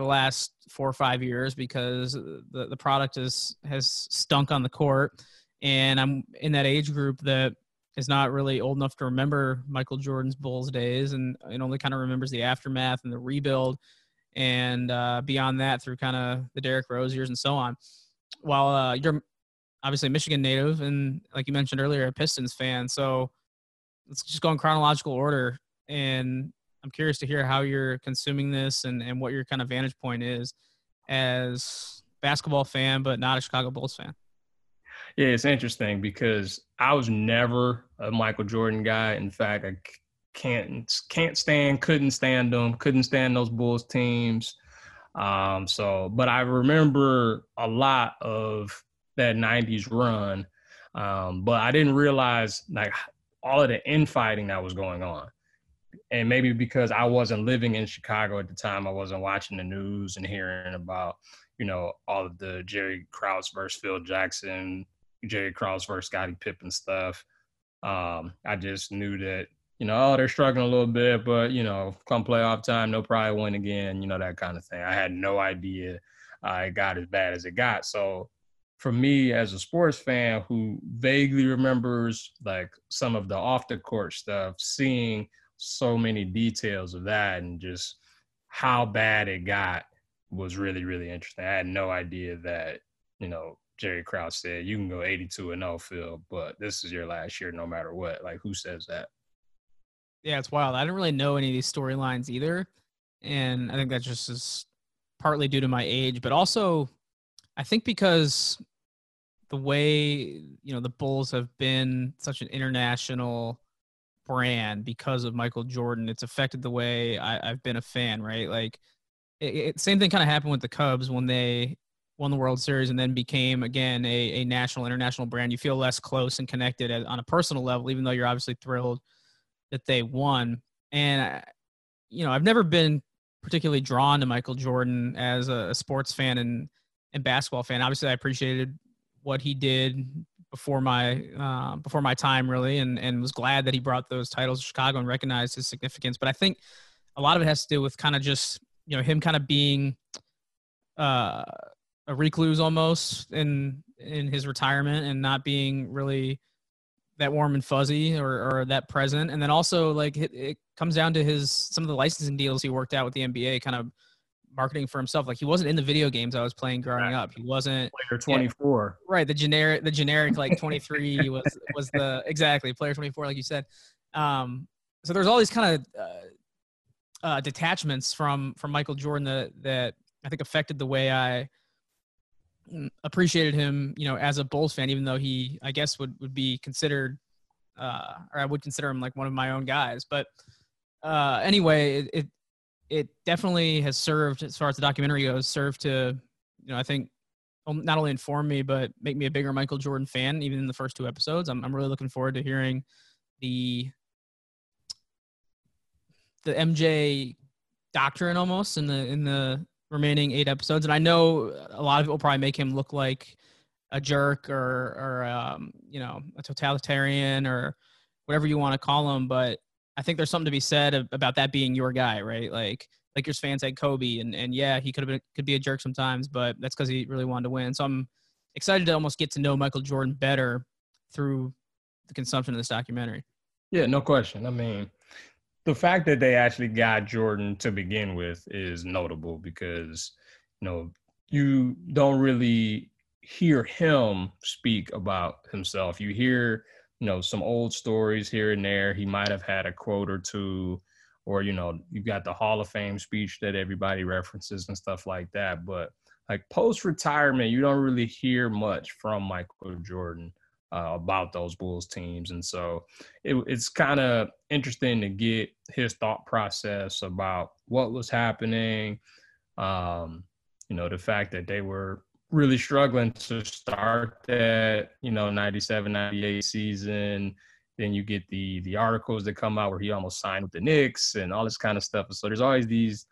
the last four or five years because the the product is has stunk on the court, and I'm in that age group that is not really old enough to remember Michael Jordan's Bulls days and, and only kind of remembers the aftermath and the rebuild and uh, beyond that through kind of the Derrick Rose years and so on. While uh, you're obviously a Michigan native and like you mentioned earlier, a Pistons fan. So let's just go in chronological order. And I'm curious to hear how you're consuming this and, and what your kind of vantage point is as basketball fan, but not a Chicago Bulls fan. Yeah, it's interesting because I was never a Michael Jordan guy. In fact, I can't can't stand, couldn't stand them, couldn't stand those Bulls teams. Um, so, but I remember a lot of that '90s run, um, but I didn't realize like all of the infighting that was going on. And maybe because I wasn't living in Chicago at the time, I wasn't watching the news and hearing about, you know, all of the Jerry Krause versus Phil Jackson Jerry Krause versus Scottie Pippen stuff. Um, I just knew that you know, oh, they're struggling a little bit, but you know, come playoff time, they'll probably win again. You know, that kind of thing. I had no idea uh, it got as bad as it got. So for me as a sports fan who vaguely remembers like some of the off the court stuff, seeing so many details of that and just how bad it got was really, really interesting. I had no idea that, you know, Jerry Krause said, you can go 82 and 0, Phil, but this is your last year no matter what. Like, who says that? Yeah, it's wild. I didn't really know any of these storylines either. And I think that just is partly due to my age, but also I think because the way you know the Bulls have been such an international brand because of Michael Jordan, it's affected the way I, have been a fan. Right, like it, it same thing kind of happened with the Cubs when they won the World Series and then became again a, a national international brand. You feel less close and connected on a personal level, even though you're obviously thrilled that they won. And you know, I've never been particularly drawn to Michael Jordan as a, a sports fan and and basketball fan. Obviously, I appreciated what he did before my uh, before my time really and and was glad that he brought those titles to Chicago and recognized his significance. But I think a lot of it has to do with kind of just you know him kind of being uh, a recluse almost in in his retirement and not being really that warm and fuzzy or, or that present. And then also like it, it comes down to his some of the licensing deals he worked out with the NBA kind of marketing for himself. Like he wasn't in the video games I was playing growing up. He wasn't player 24. Yeah, right. The generic, the generic like 23 was, was the exactly player 24, like you said. Um, so there's all these kind of, uh, uh, detachments from, from Michael Jordan that, that I think affected the way I mm, appreciated him, you know, as a Bulls fan, even though he, I guess would, would be considered, uh, or I would consider him like one of my own guys, but, uh, anyway, it, it it definitely has served, as far as the documentary goes, served to, you know, I think not only inform me but make me a bigger Michael Jordan fan. Even in the first two episodes, I'm I'm really looking forward to hearing the the MJ doctrine almost in the in the remaining eight episodes. And I know a lot of it will probably make him look like a jerk or or um, you know a totalitarian or whatever you want to call him, but I think there's something to be said about that being your guy, right? Like Lakers fans had Kobe, and and yeah, he could have been could be a jerk sometimes, but that's because he really wanted to win. So I'm excited to almost get to know Michael Jordan better through the consumption of this documentary. Yeah, no question. I mean, the fact that they actually got Jordan to begin with is notable because you know you don't really hear him speak about himself. You hear you know some old stories here and there. He might have had a quote or two or you know you've got the hall of fame speech that everybody references and stuff like that. But like post retirement you don't really hear much from michael jordan uh, about those bulls teams. And so it, it's kind of interesting to get his thought process about what was happening um, you know the fact that they were really struggling to start that, you know, 97, 98 season. Then you get the the articles that come out where he almost signed with the Knicks and all this kind of stuff. So there's always these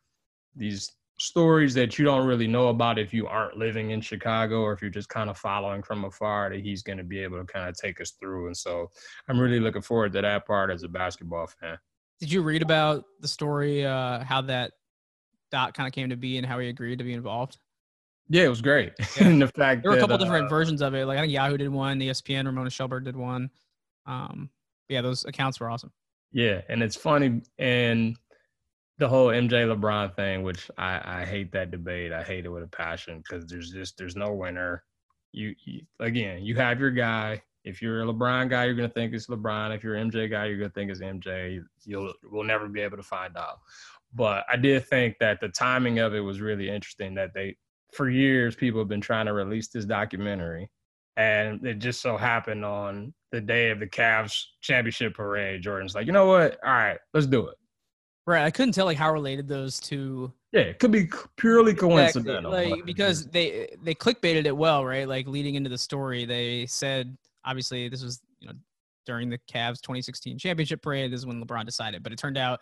these stories that you don't really know about if you aren't living in Chicago or if you're just kind of following from afar that he's going to be able to kind of take us through. And so I'm really looking forward to that part as a basketball fan. Did you read about the story, uh, how that dot kind of came to be and how he agreed to be involved? Yeah, it was great. Yeah. and the fact there were a couple uh, different versions of it. Like I think Yahoo did one, ESPN, Ramona Shelburne did one. Um, yeah, those accounts were awesome. Yeah, and it's funny and the whole MJ LeBron thing, which I, I hate that debate. I hate it with a passion because there's just there's no winner. You, you again, you have your guy. If you're a LeBron guy, you're gonna think it's LeBron. If you're an MJ guy, you're gonna think it's MJ. You'll we'll never be able to find out. But I did think that the timing of it was really interesting. That they for years people have been trying to release this documentary and it just so happened on the day of the Cavs championship parade jordan's like you know what? All right let's do it. Right i couldn't tell like how related those two yeah it could be purely coincidental like because they they clickbaited it well right? Like leading into the story they said obviously this was you know during the Cavs 2016 championship parade this is when LeBron decided but it turned out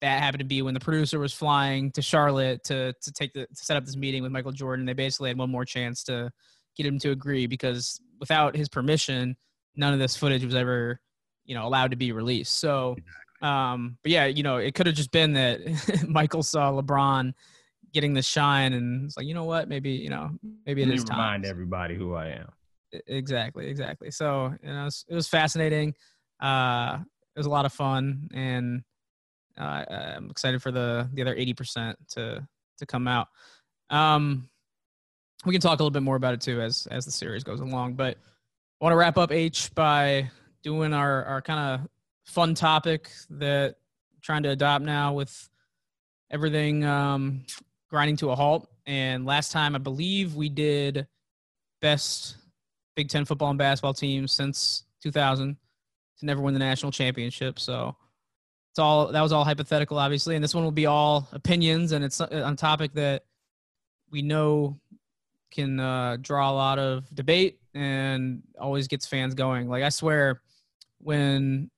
that happened to be when the producer was flying to Charlotte to to take the to set up this meeting with Michael Jordan. They basically had one more chance to get him to agree because without his permission, none of this footage was ever you know, allowed to be released. So, um, but yeah, you know, it could have just been that Michael saw LeBron getting the shine and it's like, you know what, maybe, you know, maybe it Let is me time. remind everybody who I am. Exactly, exactly. So, you know, it was, it was fascinating. Uh, it was a lot of fun and uh, I'm excited for the the other 80% to to come out. Um, we can talk a little bit more about it too as as the series goes along. But I want to wrap up H by doing our our kind of fun topic that I'm trying to adopt now with everything um, grinding to a halt. And last time I believe we did best Big Ten football and basketball teams since 2000 to never win the national championship. So it's all that was all hypothetical, obviously, and this one will be all opinions, and it's on topic that we know can uh, draw a lot of debate and always gets fans going. Like I swear, when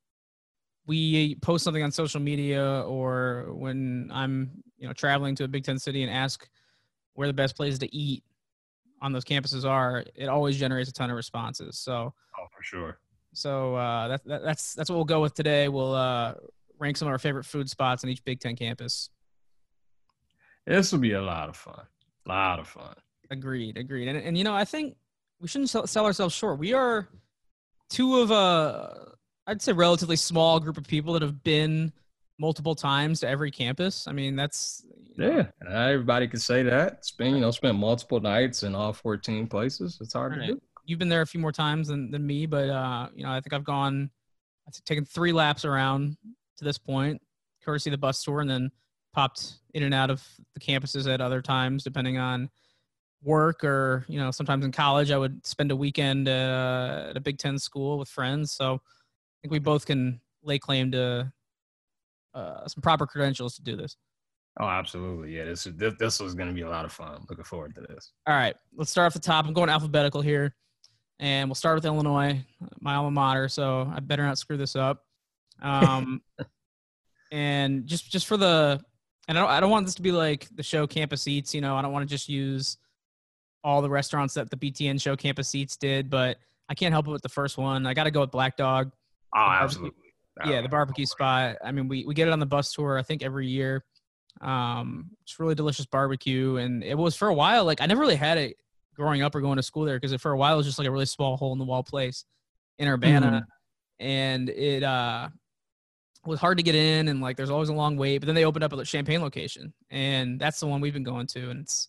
we post something on social media or when I'm you know traveling to a Big Ten city and ask where the best places to eat on those campuses are, it always generates a ton of responses. So Oh, for sure. so uh, that, that, that's that's what we'll go with today. We'll uh, rank some of our favorite food spots on each Big Ten campus. This will be a lot of fun. A lot of fun. Agreed, agreed. And and you know, I think we shouldn't sell, ourselves short. We are two of a, I'd say, relatively small group of people that have been multiple times to every campus. I mean, that's Yeah, everybody can say that. Spend you know, spend multiple nights in all 14 places. It's hard to do. You've been there a few more times than, than me, but uh, you know, I think I've gone, I've taken three laps around to this point, courtesy of the bus tour, and then popped in and out of the campuses at other times, depending on work or you know, sometimes in college I would spend a weekend uh, at a Big Ten school with friends. So I think we both can lay claim to uh, some proper credentials to do this. Oh, absolutely. Yeah, this this, this was going to be a lot of fun. Looking forward to this. All right, let's start off the top. I'm going alphabetical here, and we'll start with Illinois, my alma mater. So I better not screw this up. Um, and just just for the, and I don't, I don't want this to be like the show Campus Eats. You know, I don't want to just use all the restaurants that the BTN show Campus Eats did, but I can't help it with the first one. I got to go with Black Dog. Oh, barbecue- absolutely. Yeah, the barbecue spot. I mean, we, we get it on the bus tour, I think every year. Um, it's really delicious barbecue. And it was for a while, like I never really had it growing up or going to school there because it for a while it was just like a really small hole in the wall place in Urbana. And it uh was hard to get in and like there's always a long wait. But then they opened up a Champaign location. And that's the one we've been going to, and it's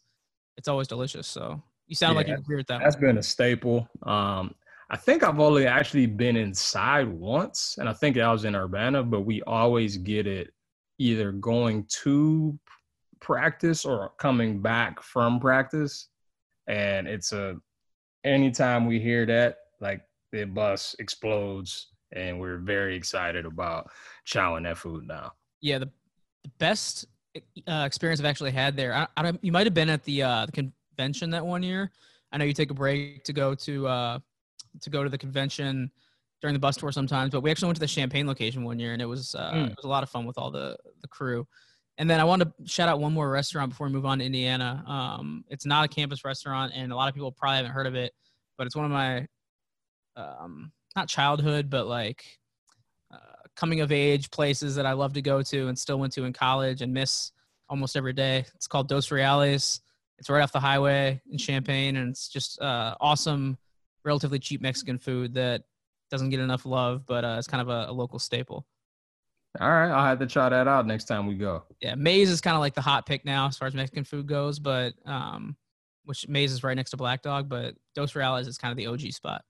it's always delicious. So you sound like you Yeah, agree with that. That's one. been a staple. Um, I think I've only actually been inside once, and I think that was in Urbana, but we always get it either going to practice or coming back from practice. And it's a anytime we hear that, like the bus explodes, and we're very excited about chowing that food now. Yeah, the, the best uh, experience I've actually had there. I, I don't, you might have been at the uh, the convention that one year. I know you take a break to go to uh, to go to the convention during the bus tour sometimes, but we actually went to the Champaign location one year, and it was uh, Mm. it was a lot of fun with all the the crew. And then I want to shout out one more restaurant before we move on to Indiana. Um, it's not a campus restaurant, and a lot of people probably haven't heard of it, but it's one of my um, not childhood, but like uh, coming of age places that I love to go to and still went to in college and miss almost every day. It's called Dos Reales. It's right off the highway in Champaign, and it's just uh, awesome, relatively cheap Mexican food that doesn't get enough love, but uh, it's kind of a, a local staple. All right, I'll have to try that out next time we go. Yeah, Maize is kind of like the hot pick now as far as Mexican food goes, but um, which Maize is right next to Black Dog, but Dos Reales is kind of the OG spot.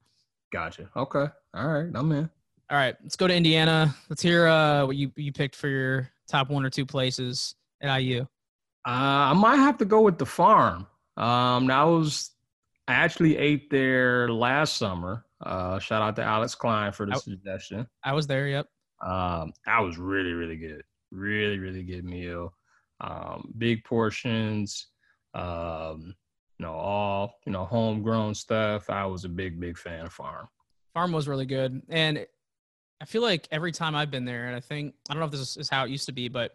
Gotcha. Okay. All right, I'm in. All right, let's go to Indiana. Let's hear uh, what you you picked for your top one or two places at IU. Uh, I might have to go with the farm. Um, that was I actually ate there last summer. Uh, shout out to Alex Klein for the Out- suggestion. I was there. Yep. Um, that was really, really good. Really, really good meal. Um, big portions. Um, you know, all you know, homegrown stuff. I was a big, big fan of farm. Farm was really good, and I feel like every time I've been there, and I think I don't know if this is how it used to be, but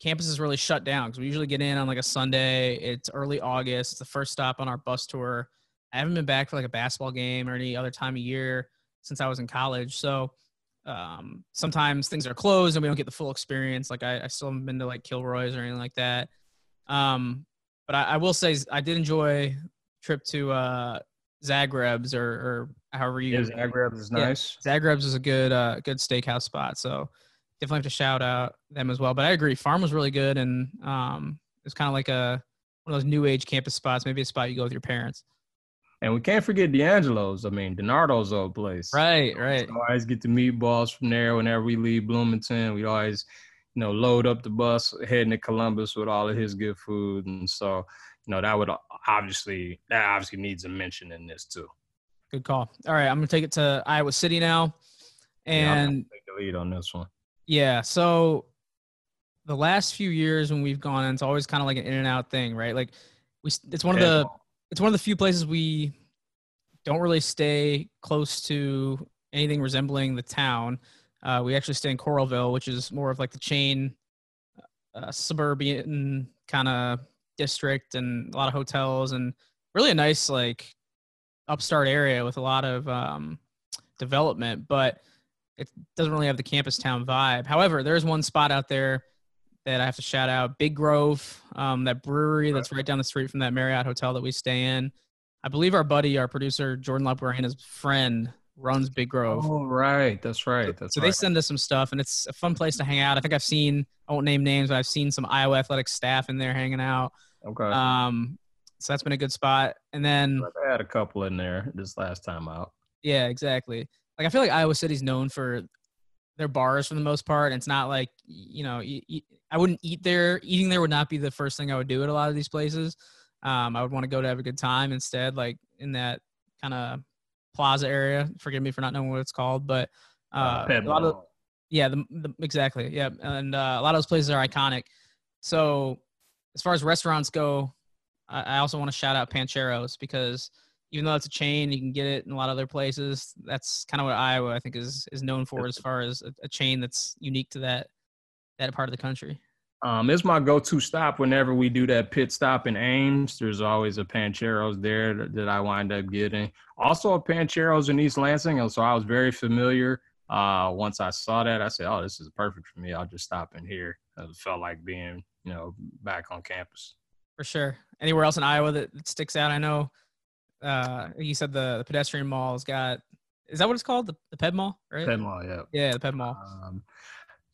campus is really shut down because we usually get in on like a Sunday. It's early August. It's the first stop on our bus tour. I haven't been back for like a basketball game or any other time of year since I was in college. So um, sometimes things are closed and we don't get the full experience. Like I, I still haven't been to like Kilroy's or anything like that. Um, but I, I, will say I did enjoy trip to uh, Zagreb's or, or however you. Yeah, Zagreb's is nice. Yeah, Zagreb's is a good uh, good steakhouse spot. So definitely have to shout out them as well. But I agree, Farm was really good and um, it's kind of like a one of those new age campus spots. Maybe a spot you go with your parents. And we can't forget D'Angelo's. I mean, Donardo's old place. Right, right. We always get the meatballs from there whenever we leave Bloomington. We always, you know, load up the bus heading to Columbus with all of his good food. And so, you know, that would obviously that obviously needs a mention in this too. Good call. All right, I'm gonna take it to Iowa City now. And yeah, take the lead on this one. Yeah. So the last few years when we've gone, it's always kind of like an in and out thing, right? Like we, it's one of the it's one of the few places we don't really stay close to anything resembling the town. Uh, we actually stay in Coralville, which is more of like the chain uh, suburban kind of district and a lot of hotels and really a nice like upstart area with a lot of um, development, but it doesn't really have the campus town vibe. However, there is one spot out there that I have to shout out Big Grove, um, that brewery that's right down the street from that Marriott hotel that we stay in. I believe our buddy, our producer, Jordan Laparana's friend, runs Big Grove. Oh, right. That's right. That's so right. they send us some stuff, and it's a fun place to hang out. I think I've seen, I won't name names, but I've seen some Iowa athletic staff in there hanging out. Okay. Um, so that's been a good spot. And then I had a couple in there this last time out. Yeah, exactly. Like I feel like Iowa City's known for their bars for the most part. And it's not like you know, I wouldn't eat there. Eating there would not be the first thing I would do at a lot of these places. Um, I would want to go to have a good time instead, like in that kind of plaza area. Forgive me for not knowing what it's called, but uh, a lot of yeah, the, the, exactly, yeah, and uh, a lot of those places are iconic. So as far as restaurants go, I, I also want to shout out Pancheros because even though it's a chain, you can get it in a lot of other places. That's kind of what Iowa, I think, is is known for as far as a, a chain that's unique to that that part of the country. Um, it's my go-to stop whenever we do that pit stop in Ames. There's always a Pancheros there that, that I wind up getting. Also a Pancheros in East Lansing, and so I was very familiar. Uh, once I saw that, I said, "Oh, this is perfect for me. I'll just stop in here." It felt like being, you know, back on campus. For sure. Anywhere else in Iowa that, that sticks out? I know uh, you said the, the pedestrian mall's got is that what it's called the, the ped mall right ped mall yeah yeah the ped mall um,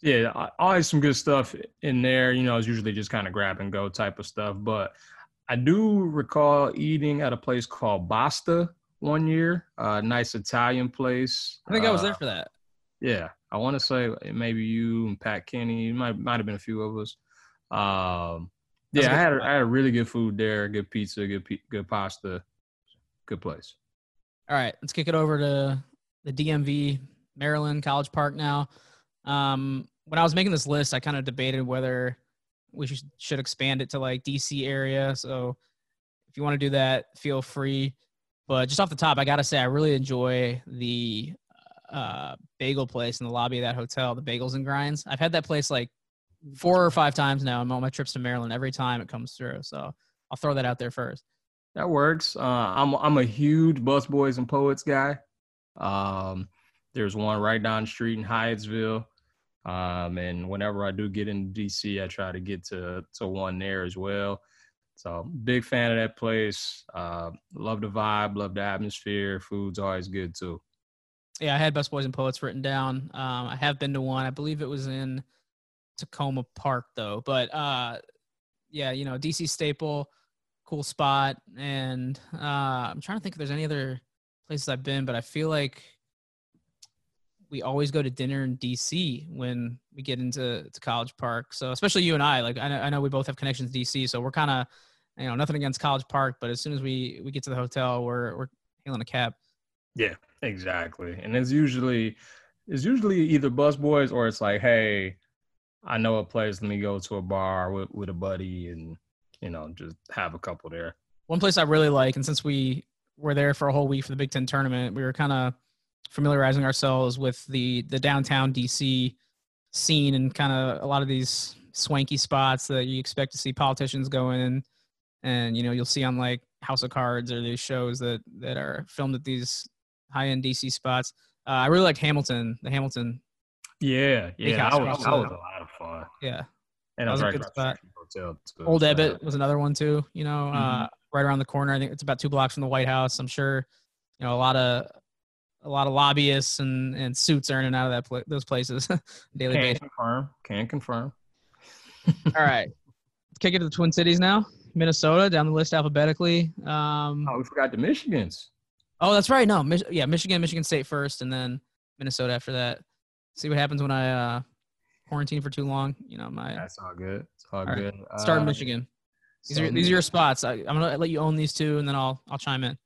yeah always some good stuff in there you know it's usually just kind of grab and go type of stuff but i do recall eating at a place called basta one year a nice italian place i think uh, i was there uh, for that yeah i want to say maybe you and pat kenny might might have been a few of us um yeah, I had a, I had a really good food there, good pizza, good good pasta good place. All right, let's kick it over to the DMV, Maryland College Park now. Um, when I was making this list, I kind of debated whether we should, expand it to like DC area. So if you want to do that, feel free. But just off the top, I gotta say I really enjoy the uh, bagel place in the lobby of that hotel, the Bagels and Grinds. I've had that place like four or five times now on my trips to Maryland. Every time it comes through, so I'll throw that out there first. That works. Uh, I'm I'm a huge Busboys and Poets guy. Um, there's one right down the street in Hyattsville. Um, and whenever I do get into DC, I try to get to to one there as well. So big fan of that place. Uh, love the vibe, love the atmosphere. Food's always good too. Yeah, I had Busboys and Poets written down. Um, I have been to one. I believe it was in Takoma Park though. But uh, yeah, you know, DC staple cool spot. And uh, I'm trying to think if there's any other places I've been, but I feel like we always go to dinner in DC when we get into to College Park. So especially you and I, like I know, I know we both have connections to DC, so we're kind of you know nothing against College Park, but as soon as we we get to the hotel, we're we're hailing a cab. Yeah, exactly. And it's usually it's usually either bus boys or it's like, hey, I know a place. Let me go to a bar with with a buddy and you know, just have a couple there. One place I really like, and since we were there for a whole week for the Big Ten tournament, we were kind of familiarizing ourselves with the the downtown DC scene and kind of a lot of these swanky spots that you expect to see politicians go in and, and you know you'll see on like House of Cards or these shows that that are filmed at these high end DC spots. Uh, I really liked Hamilton, the Hamilton. Yeah, yeah, that was, that was a lot of fun. Yeah, And That it was a good spot. street hotel, too, Old so- Ebbitt was another one too. You know, uh, right around the corner. I think it's about two blocks from the White House. I'm sure, you know, a lot of a lot of lobbyists and and suits earning out of that pla- those places daily Can basis. confirm. Can confirm. All right, let's kick it to the Twin Cities now. Minnesota down the list alphabetically. Um, Oh, we forgot the Michigans. oh, that's right. No, Mich- yeah, Michigan, Michigan State first, and then Minnesota after that. See what happens when I uh, quarantine for too long. You know, my That's all good. It's all, right. good. start Uh, Michigan. These are these are your spots. I, I'm gonna let you own these two, and then I'll I'll chime in.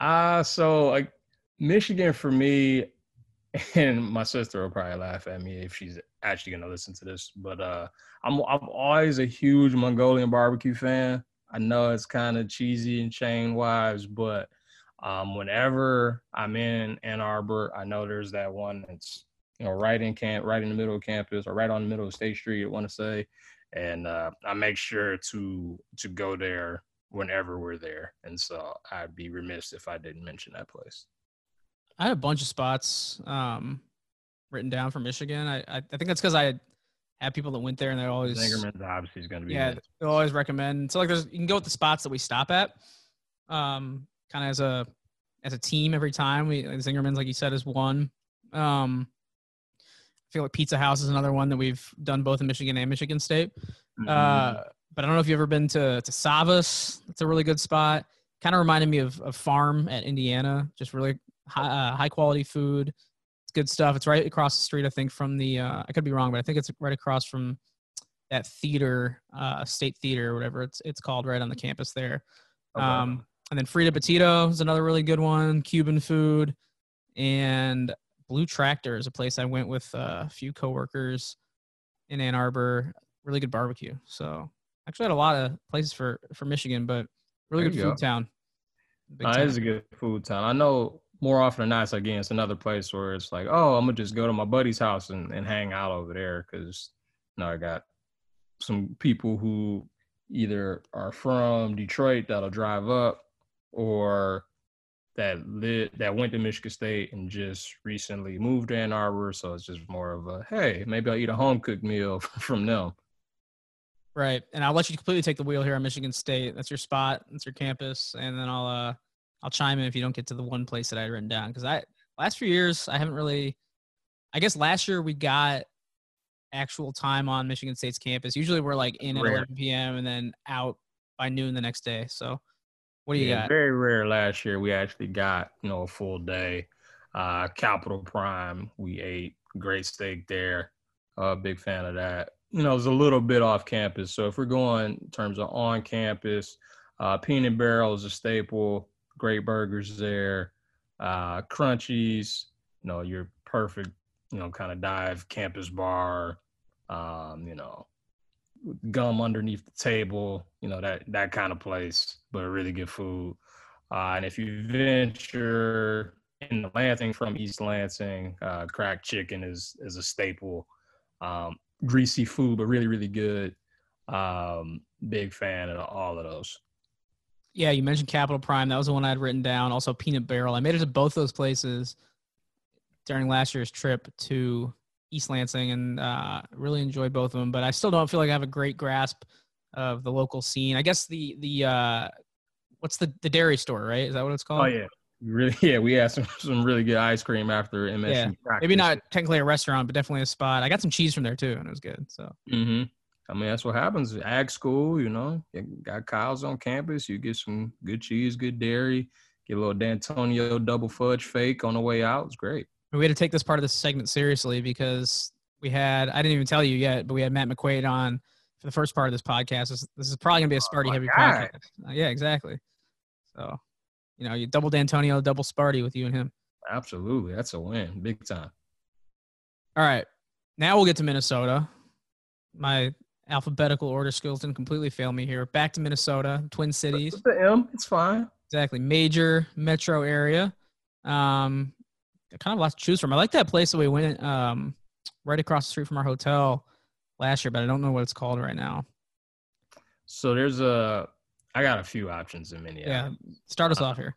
Uh so like Michigan for me, and my sister will probably laugh at me if she's actually gonna listen to this. But uh I'm I'm always a huge Mongolian barbecue fan. I know it's kind of cheesy and chain wise, but um whenever I'm in Ann Arbor, I know there's that one that's you know right in camp, right in the middle of campus, or right on the middle of State Street. I want to say, and uh, I make sure to to go there whenever we're there. And so I'd be remiss if I didn't mention that place. I had a bunch of spots um, written down for Michigan. I I, I think that's because I had people that went there, and they always Zingerman's obviously is going to be yeah yeah. they always recommend. So like, there's you can go with the spots that we stop at, um, kind of as a as a team every time. We like Zingerman's, like you said, is one. Um, I feel like Pizza House is another one that we've done both in Michigan and Michigan State. Mm-hmm. Uh, but I don't know if you've ever been to to Sava's. It's a really good spot. Kind of reminded me of, of Farm at Indiana. Just really high, uh, high quality food. It's good stuff. It's right across the street, I think, from the. Uh, I could be wrong, but I think it's right across from that theater, uh, State Theater, or whatever it's it's called, right on the campus there. Okay. Um, and then Frita Batidos is another really good one. Cuban food, and Blue Tractor is a place I went with uh, a few coworkers in Ann Arbor. Really good barbecue. So actually had a lot of places for for Michigan, but really good you food go. town. Big Uh, town. it is a good food town. I know more often than not, it's again, it's another place where it's like, oh, I'm gonna just go to my buddy's house and, and hang out over there because you know I got some people who either are from Detroit that'll drive up or that lit that went to Michigan State and just recently moved to Ann Arbor. So it's just more of a hey, maybe I'll eat a home cooked meal from them. Right. And I'll let you completely take the wheel here on Michigan State. That's your spot. That's your campus. And then I'll uh I'll chime in if you don't get to the one place that I had written down. Because I last few years I haven't really I guess last year we got actual time on Michigan State's campus. Usually we're like in at 11 p.m. and then out by noon the next day. So what do you yeah, got? Very rare last year. We actually got, you know, a full day. Uh Capital Prime. We ate great steak there. Uh big fan of that. You know, it's a little bit off campus. So if we're going in terms of on campus, uh Peanut Barrel is a staple, great burgers there. Uh Crunchy's, you know, your perfect, you know, kind of dive campus bar. Um, you know, gum underneath the table, you know, that that kind of place, but really good food. Uh, and if you venture in the Lansing from East Lansing, uh, cracked chicken is is a staple. Um, greasy food, but really, really good. Um, big fan of all of those. Yeah, you mentioned Capital Prime. That was the one I had written down. Also Peanut Barrel. I made it to both those places during last year's trip to East Lansing and uh, really enjoyed both of them. But I still don't feel like I have a great grasp of the local scene. I guess the the uh, what's the the dairy store, right? Is that what it's called? Oh yeah, really. Yeah, we had some some really good ice cream after MSU. Yeah, Maybe not technically a restaurant, but definitely a spot. I got some cheese from there too, and it was good. So hmm I mean, that's what happens. Ag school, you know, you got cows on campus. You get some good cheese, good dairy. Get a little Dantonio double fudge fake on the way out. It's great. we had to take this part of this segment seriously because we had I didn't even tell you yet, but we had Matt McQuaid on for the first part of this podcast. This, this is probably gonna be a Sparty my heavy guy. podcast. Uh, yeah, exactly. So, you know, you double Dantonio, double Sparty with you and him. Absolutely, that's a win, big time. All right, now we'll get to Minnesota. My alphabetical order skills didn't completely fail me here. Back to Minnesota, Twin Cities. With the M, it's fine. Exactly. Major metro area. Um, kind of lots to choose from. I like that place that we went um, right across the street from our hotel last year, but I don't know what it's called right now. So there's a, I got a few options in Yeah. Start us off here.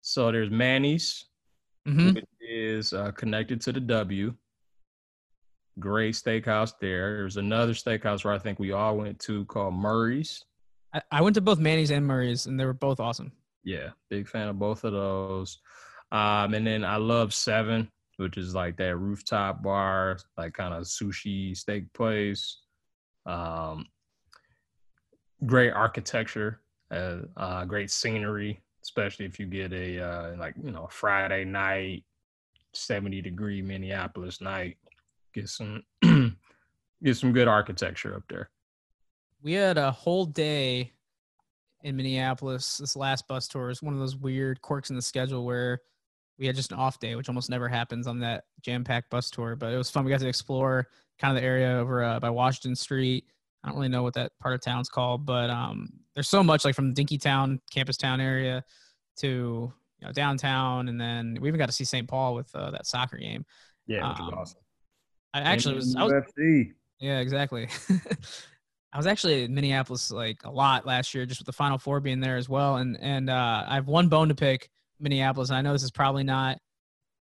So there's Manny's, Mhm. which is uh, connected to the W. Great steakhouse there. There's another steakhouse where I think we all went to called Murray's. I, I went to both Manny's and Murray's, and they were both awesome. Yeah, big fan of both of those. Um, and then I love Seven, which is like that rooftop bar, like kind of sushi steak place. Um, great architecture, uh, uh, great scenery, especially if you get a uh, like you know Friday night, seventy degree Minneapolis night. Get some get some good architecture up there. We had a whole day in Minneapolis. This last bus tour is one of those weird quirks in the schedule where we had just an off day, which almost never happens on that jam-packed bus tour. But it was fun. We got to explore kind of the area over uh, by Washington Street. I don't really know what that part of town's called, but um, there's so much like from Dinkytown, Campus Town area to you know downtown, and then we even got to see St. Paul with uh, that soccer game. Yeah, which Um, awesome. I actually was, I was UFC. yeah, exactly. I was actually in Minneapolis like a lot last year, just with the Final Four being there as well. And and uh, I have one bone to pick Minneapolis. And I know this is probably not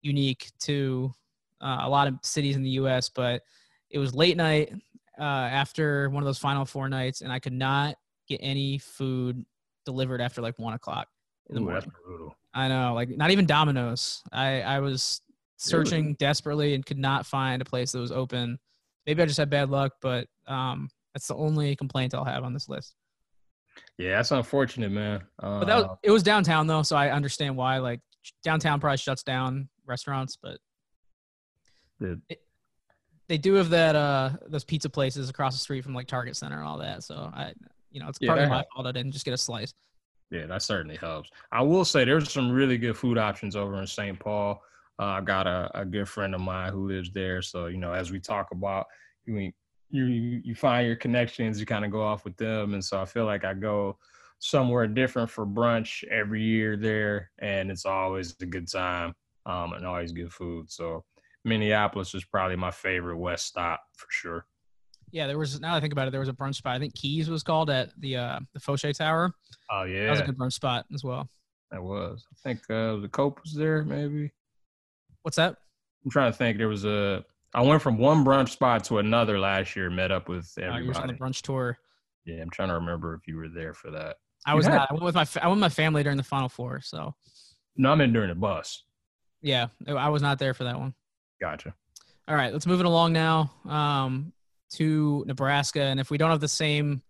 unique to uh, a lot of cities in the U.S., but it was late night uh, after one of those Final Four nights, and I could not get any food delivered after like one o'clock in the Ooh, morning. that's brutal. I know, like not even Domino's. I I was Really? searching desperately and could not find a place that was open. Maybe I just had bad luck, but um, that's the only complaint I'll have on this list. Yeah, that's unfortunate, man. Uh, But that was, it was downtown though, so I understand why. Like downtown probably shuts down restaurants, but the- they do have that uh those pizza places across the street from like Target Center and all that. So I, you know, it's Yeah, that my fault I didn't just get a slice. yeah, that certainly helps. I will say there's some really good food options over in St. Paul. Uh, I got a, a good friend of mine who lives there, so you know, as we talk about, you you you find your connections, you kind of go off with them, and so I feel like I go somewhere different for brunch every year there, and it's always a good time um, and always good food. So Minneapolis is probably my favorite West stop for sure. Yeah, there was. Now I think about it, there was a brunch spot. I think Keys was called at the uh the Foshay Tower. Oh yeah, That was a good brunch spot as well. that was. I think uh, the Cope was there, maybe. What's that? I'm trying to think. There was a. I went from one brunch spot to another last year. Met up with Uh, you were on everybody. the brunch tour. yeah, I'm trying to remember if you were there for that. I You was had- not. I went with my I went with my family during the Final Four. So No, I'm in during the bus. yeah, I was not there for that one. Gotcha. All right, let's move it along now um, to Nebraska. And if we don't have the same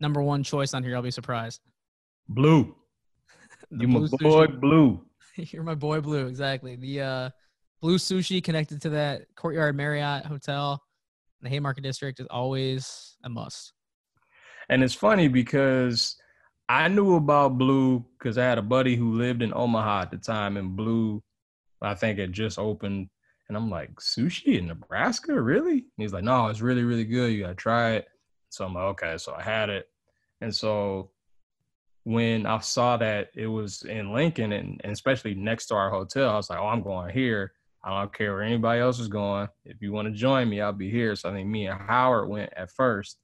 number one choice on here, I'll be surprised. Blue. You my boy, Blue. You're my boy, Blue. Exactly. The uh, Blue Sushi connected to that Courtyard Marriott Hotel, in the Haymarket District, is always a must. And it's funny because I knew about Blue because I had a buddy who lived in Omaha at the time, and Blue, I think, had just opened. And I'm like, sushi in Nebraska, really? And he's like, no, it's really, really good. You gotta try it. So I'm like, okay. So I had it, and so when I saw that it was in Lincoln and, and especially next to our hotel, I was like, oh, I'm going here. I don't care where anybody else is going. If you want to join me, I'll be here. So I think me and Howard went at first.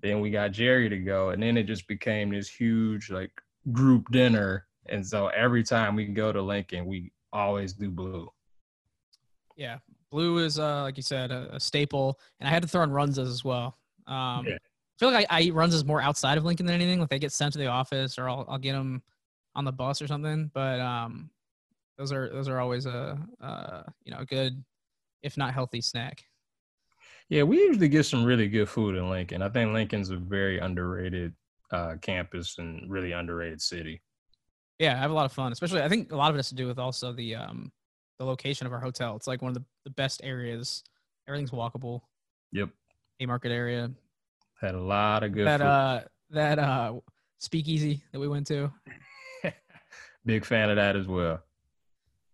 Then we got Jerry to go, and then it just became this huge like group dinner. And so every time we go to Lincoln, we always do blue. Yeah, Blue is uh, like you said, a, a staple, and I had to throw in Runzas as well. Um, Yeah. I feel like I, I eat Runzas more outside of Lincoln than anything. Like they get sent to the office, or I'll I'll get them on the bus or something. But um, those are those are always a uh, you know a good, if not healthy snack. Yeah, we usually get some really good food in Lincoln. I think Lincoln's a very underrated uh, campus and really underrated city. Yeah, I have a lot of fun. Especially, I think a lot of it has to do with also the um the location of our hotel. It's like one of the, the best areas. Everything's walkable. Yep, Haymarket area. had a lot of good that food. uh that uh speakeasy that we went to. Big fan of that as well.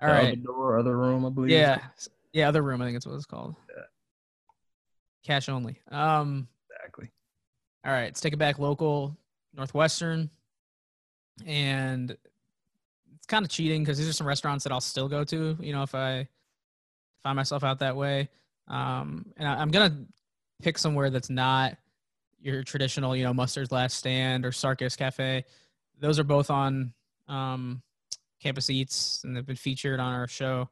All the right. other door, other room, I believe. Yeah. Yeah, other room, I think it's what it's called. Yeah. Cash only. Um, exactly. all right, let's take it back local, Northwestern. And it's kind of cheating because these are some restaurants that I'll still go to, you know, if I find myself out that way. Um, and I, I'm gonna pick somewhere that's not your traditional, you know, Mustard's Last Stand or Sarkis Cafe. Those are both on um, Campus Eats, and they've been featured on our show.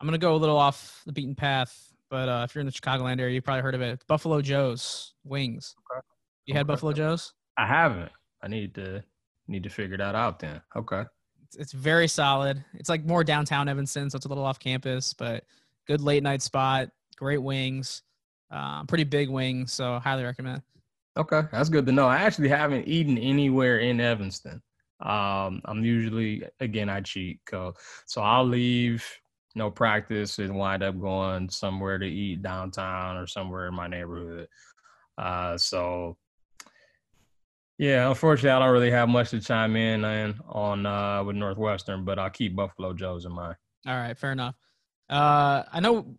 I'm gonna go a little off the beaten path, but uh, if you're in the Chicagoland area, you probably heard of it. Buffalo Joe's wings. Okay. You had Okay. Buffalo Joe's? I haven't. I need to need to figure that out then. Okay. It's, it's very solid. It's like more downtown Evanston, so it's a little off campus, but good late night spot. Great wings, um, pretty big wings. So highly recommend. Okay, that's good to know. I actually haven't eaten anywhere in Evanston. Um, I'm usually again I cheat, so I'll leave no practice and wind up going somewhere to eat downtown or somewhere in my neighborhood. Uh, so yeah, unfortunately, I don't really have much to chime in on, uh, with Northwestern, but I'll keep Buffalo Joe's in mind. All right, fair enough. Uh, I know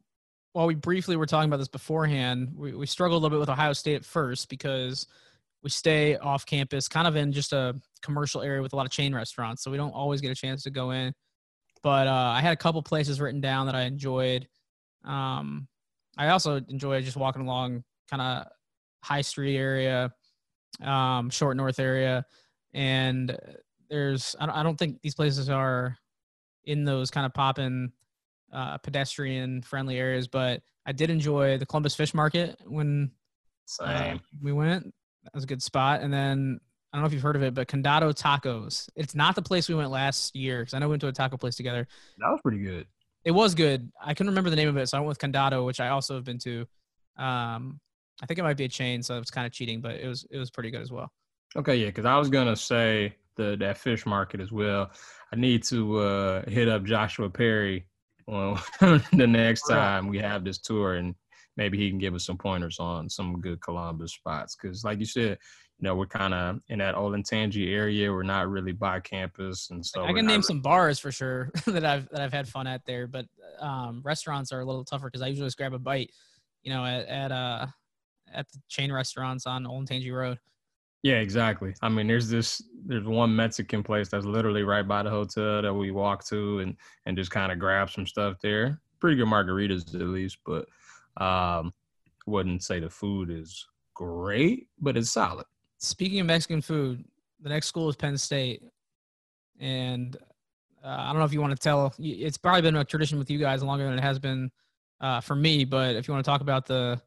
while we briefly were talking about this beforehand, we, we struggled a little bit with Ohio State at first because we stay off campus, kind of in just a commercial area with a lot of chain restaurants. So we don't always get a chance to go in. But uh, I had a couple places written down that I enjoyed. Um, I also enjoy just walking along kind of High Street area, um, Short North area. And there's, I don't, I don't think these places are in those kind of poppin' uh, pedestrian friendly areas. But I did enjoy the Columbus Fish Market when uh, we went. That was a good spot. And then I don't know if you've heard of it, but Condado Tacos. It's not the place we went last year because I know we went to a taco place together. that was pretty good. It was good. I couldn't remember the name of it, so I went with Condado, which I also have been to. Um, I think it might be a chain, so it's kind of cheating, but it was it was pretty good as well. Okay, yeah, because I was gonna say the that fish market as well. I need to uh, hit up Joshua Perry well, the next time we have this tour, and maybe he can give us some pointers on some good Columbus spots. Because, like you said, you know, we're kind of in that Olentangy area. We're not really by campus, and so I can name really- some bars for sure that I've that I've had fun at there, but um, restaurants are a little tougher because I usually just grab a bite, you know, at at uh at the chain restaurants on Olentangy Road. Yeah, exactly. I mean, there's this there's one Mexican place that's literally right by the hotel that we walk to and and just kind of grab some stuff there. Pretty good margaritas at least, but um wouldn't say the food is great, but it's solid. Speaking of Mexican food, the next school is Penn State, and uh, I don't know if you want to tell. It's probably been a tradition with you guys longer than it has been uh, for me. But if you want to talk about the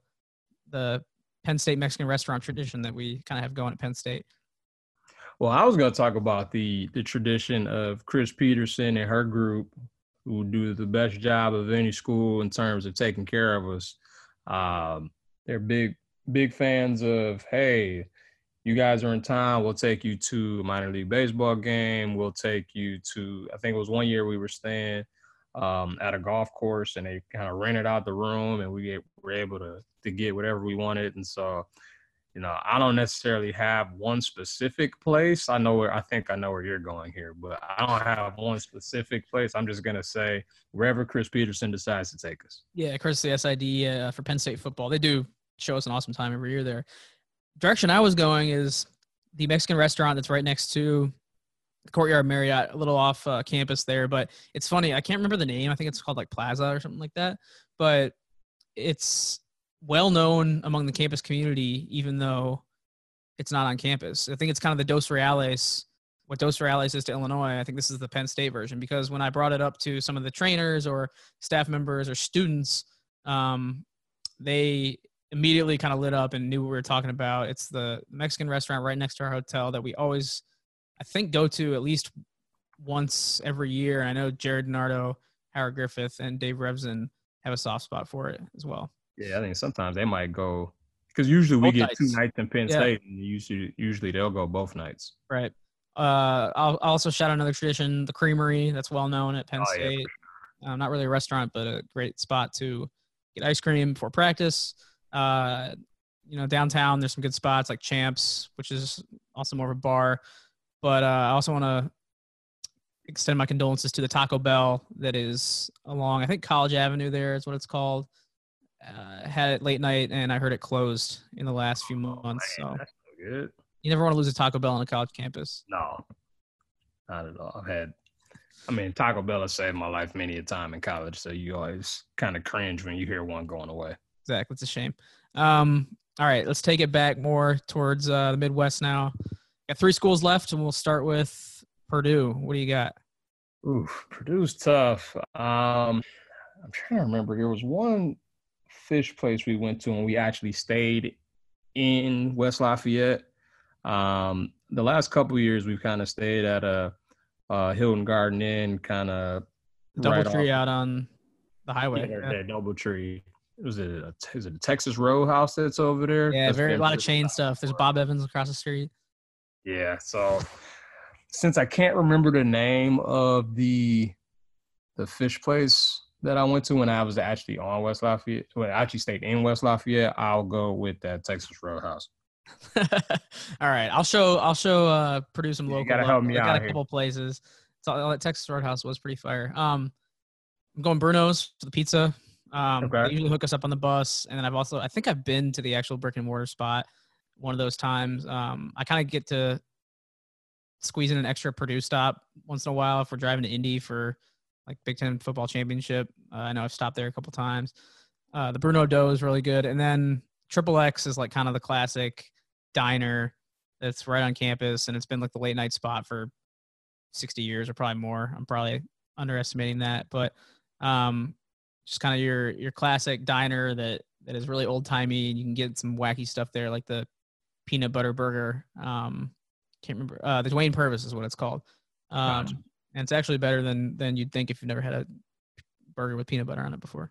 the Penn State Mexican restaurant tradition that we kind of have going at Penn State. Well, I was going to talk about the the tradition of Chris Peterson and her group, who do the best job of any school in terms of taking care of us. Um, they're big big fans of hey, you guys are in town. We'll take you to a minor league baseball game. We'll take you to. I think it was one year we were staying um, at a golf course, and they kind of rented out the room, and we get, were able to to get whatever we wanted. And so you know, I don't necessarily have one specific place. I know where I think I know where you're going here, but I don't have one specific place. I'm just gonna say wherever Chris Peterson decides to take us. Yeah, Chris, the SID uh, for Penn State football. They do show us an awesome time every year there. Direction I was going is the Mexican restaurant that's right next to the Courtyard Marriott, a little off uh, campus there. But it's funny, I can't remember the name. I think it's called like Plaza or something like that. But it's well known among the campus community, even though it's not on campus. I think it's kind of the Dos Reales, what Dos Reales is to Illinois. I think this is the Penn State version because when I brought it up to some of the trainers or staff members or students, um, they immediately kind of lit up and knew what we were talking about. It's the Mexican restaurant right next to our hotel that we always, I think, go to at least once every year. I know Gerry DiNardo, Howard Griffith, and Dave Revsine have a soft spot for it as well. Yeah, I think sometimes they might go because usually we Both get two nights. nights in Penn Yeah. State, and usually usually they'll go both nights. Right. Uh, I'll, I'll also shout out another tradition, the Creamery, that's well known at Penn Oh, yeah, for State. Um, not really a restaurant, but a great spot to get ice cream before practice. Uh, you know, downtown, there's some good spots like Champs, which is also more of a bar. But uh, I also want to extend my condolences to the Taco Bell that is along, I think College Avenue there is what it's called. Uh, had it late night, and I heard it closed in the last few months. Man, so good. you never want to lose a Taco Bell on a college campus. No, not at all. I've had, I mean, Taco Bell has saved my life many a time in college, so you always kind of cringe when you hear one going away. Exactly. It's a shame. Um, all right, let's take it back more towards uh, the Midwest now. Got three schools left, and we'll start with Purdue. What do you got? Oof, Purdue's tough. Um, I'm trying to remember. There was one fish place we went to, and we actually stayed in West Lafayette. Um, the last couple years, we've kind of stayed at a, a Hilton Garden Inn, kind of Double tree out on the highway. Yeah, yeah. Double tree. Was it a, is it a Texas Roadhouse that's over there? Yeah, that's very a lot of chain stuff. There's Bob Evans across the street. Yeah, so since I can't remember the name of the the fish place that I went to when I was actually on West Lafayette, when I actually stayed in West Lafayette, I'll go with that Texas Roadhouse. All right, I'll show I'll show uh produce some Yeah, you local. gotta help me I got out a here. couple places. So that Texas Roadhouse was pretty fire. Um, I'm going Bruno's for the pizza. Um, Okay. they usually hook us up on the bus, and then I've also I think I've been to the actual brick and mortar spot one of those times. Um, I kind of get to squeeze in an extra Purdue stop once in a while if we're driving to Indy for like Big Ten football championship. Uh, I know I've stopped there a couple times. Uh, the Bruno Dough is really good, and then Triple X is like kind of the classic diner that's right on campus, and it's been like the late night spot for 60 years or probably more. I'm probably underestimating that, but um, just kind of your your classic diner that that is really old timey, and you can get some wacky stuff there, like the peanut butter burger. Um, can't remember uh, the Duane Purvis is what it's called. Um. And it's actually better than than you'd think if you've never had a burger with peanut butter on it before.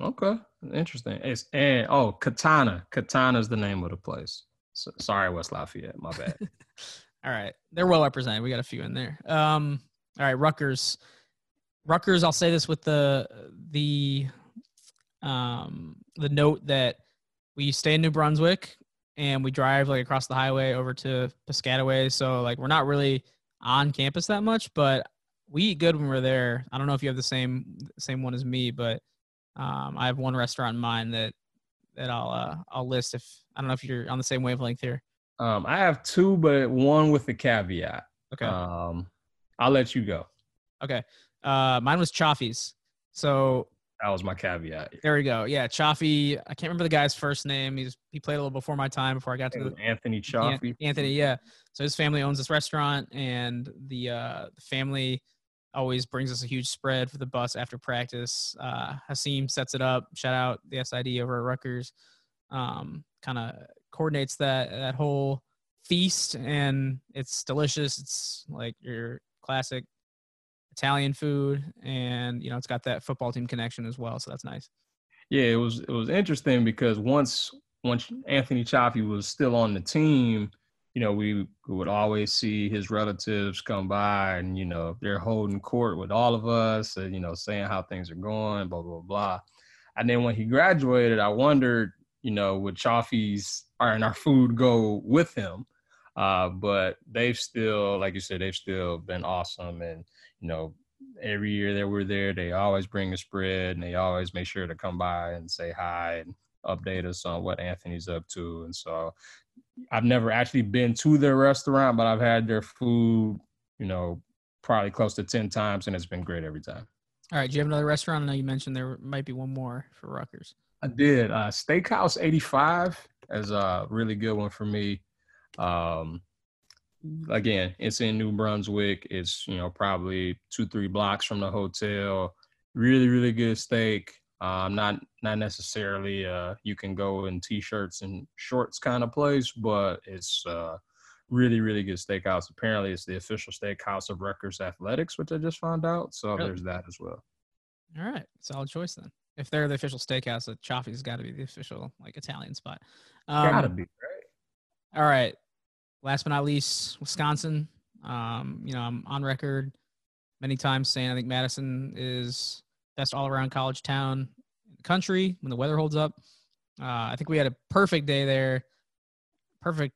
Okay, interesting. It's and oh, Katana. Katana is the name of the place. So, sorry, West Lafayette. My bad. All right, they're well represented. We got a few in there. Um, all right, Rutgers. Rutgers. I'll say this with the the um the note that we stay in New Brunswick and we drive like across the highway over to Piscataway. So like we're not really on campus that much, but we eat good when we're there. I don't know if you have the same same one as me, but um, I have one restaurant in mind that that I'll uh, I'll list if I don't know if you're on the same wavelength here. um, I have two, but one with a caveat. Okay. Um, I'll let you go. Okay. Uh, mine was Cioffi's. So That was my caveat. there we go. Yeah, Cioffi. I can't remember the guy's first name. He's he played a little before my time before I got to the Anthony Cioffi. Anthony. Yeah. So his family owns this restaurant, and the uh, the family always brings us a huge spread for the bus after practice. Uh, Hasim sets it up. Shout out the SID over at Rutgers. Um, kind of coordinates that that whole feast, and it's delicious. It's like your classic Italian food, and you know it's got that football team connection as well. So that's nice. Yeah, it was it was interesting because once once Anthony Cioffi was still on the team, you know, we would always see his relatives come by and, you know, they're holding court with all of us and, you know, saying how things are going, blah, blah, blah. And then when he graduated, I wondered, you know, would Cioffi's and our food go with him? Uh, but they've still, like you said, they've still been awesome. And, you know, every year that we're there, they always bring a spread and they always make sure to come by and say hi and update us on what Anthony's up to. And so I've never actually been to their restaurant, but I've had their food, you know, probably close to 10 times and it's been great every time. All right. Do you have another restaurant? I know you mentioned there might be one more for Rutgers. I did. Uh, Steakhouse 85 is a really good one for me. Um, again, it's in New Brunswick. It's, you know, probably two, three blocks from the hotel. Really, really good steak. Um, not not necessarily uh, you can go in t-shirts and shorts kind of place, but it's uh, really, really good steakhouse. Apparently, it's the official steakhouse of Rutgers Athletics, which I just found out. So Really? there's that as well. All right, solid choice then. If they're the official steakhouse, then Cioffi's got to be the official like Italian spot. Um, Gotta be right. All right. Last but not least, Wisconsin. Um, you know, I'm on record many times saying I think Madison is best all around college town in the country when the weather holds up. Uh, I think we had a perfect day there. Perfect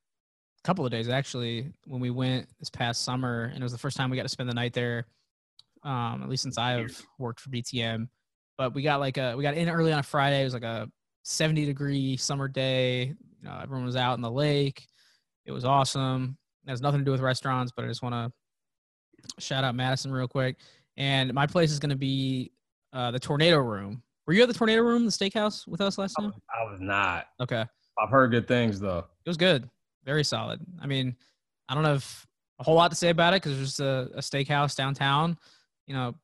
couple of days actually when we went this past summer, and it was the first time we got to spend the night there. Um, at least since I've worked for BTN. But we got like a we got in early on a Friday. It was like a 70 degree summer day. You know, everyone was out in the lake. It was awesome. It has nothing to do with restaurants, but I just want to shout out Madison real quick. And my place is going to be uh, the Tornado Room. Were you at the Tornado Room, the steakhouse, with us last time? I was not. Okay, I've heard good things though. it was good, very solid. I mean, I don't have a whole lot to say about it because there's a, a steakhouse downtown, you know,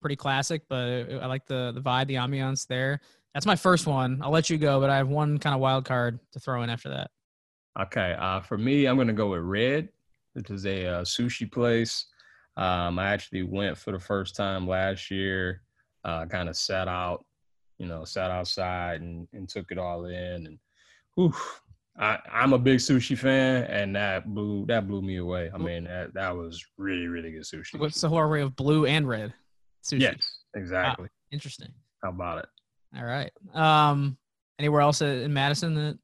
pretty classic, but I like the the vibe, the ambiance there. That's my first one. I'll let you go, but I have one kind of wild card to throw in after that. Okay. Uh, for me, I'm gonna go with Red. which is a uh, sushi place. Um, I actually went for the first time last year. Uh, kind of sat out, you know, sat outside and, and took it all in. And whew, I, I'm a big sushi fan, and that blew that blew me away. I mean, that that was really really good sushi. What's the whole array of blue and red sushi? Yes, exactly. Interesting. How about it? All right. Um, anywhere else in Madison that?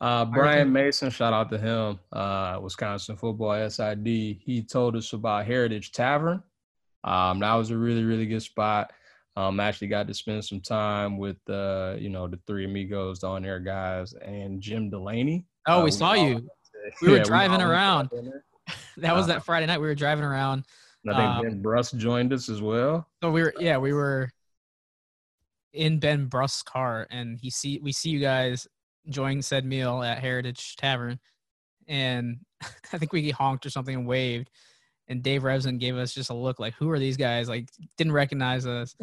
Uh, Brian Mason, shout out to him. Uh, Wisconsin football SID. He told us about Heritage Tavern. Um, that was a really, really good spot. Um, actually got to spend some time with, uh, you know, the three amigos, the on air guys, and Jim Delany. Oh, uh, we saw you. We were driving around. that was that Friday night. We were driving around. And I think um, Ben Bruss joined us as well. So we were, yeah, we were in Ben Bruss' car, and he see we see you guys enjoying said meal at Heritage Tavern, and I think we honked or something and waved, and Dave Revsine gave us just a look like, "Who are these guys?" Like didn't recognize us,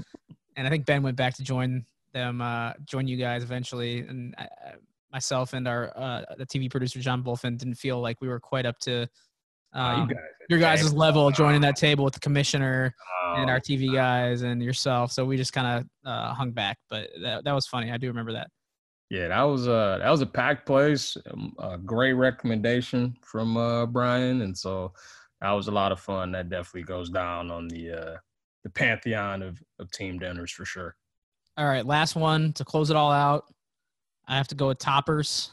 and I think Ben went back to join them, uh, join you guys eventually, and I, myself and our uh, the TV producer John Bulfin didn't feel like we were quite up to. Um, oh, you guys your guys' level joining that table with the commissioner oh, and our TV guys and yourself. So we just kind of uh, hung back, but that, that was funny. I do remember that. Yeah, that was a that was a packed place. Um, a great recommendation from uh, Brian, and so that was a lot of fun. That definitely goes down on the uh, the pantheon of, of team dinners for sure. All right, last one to close it all out. I have to go with Toppers,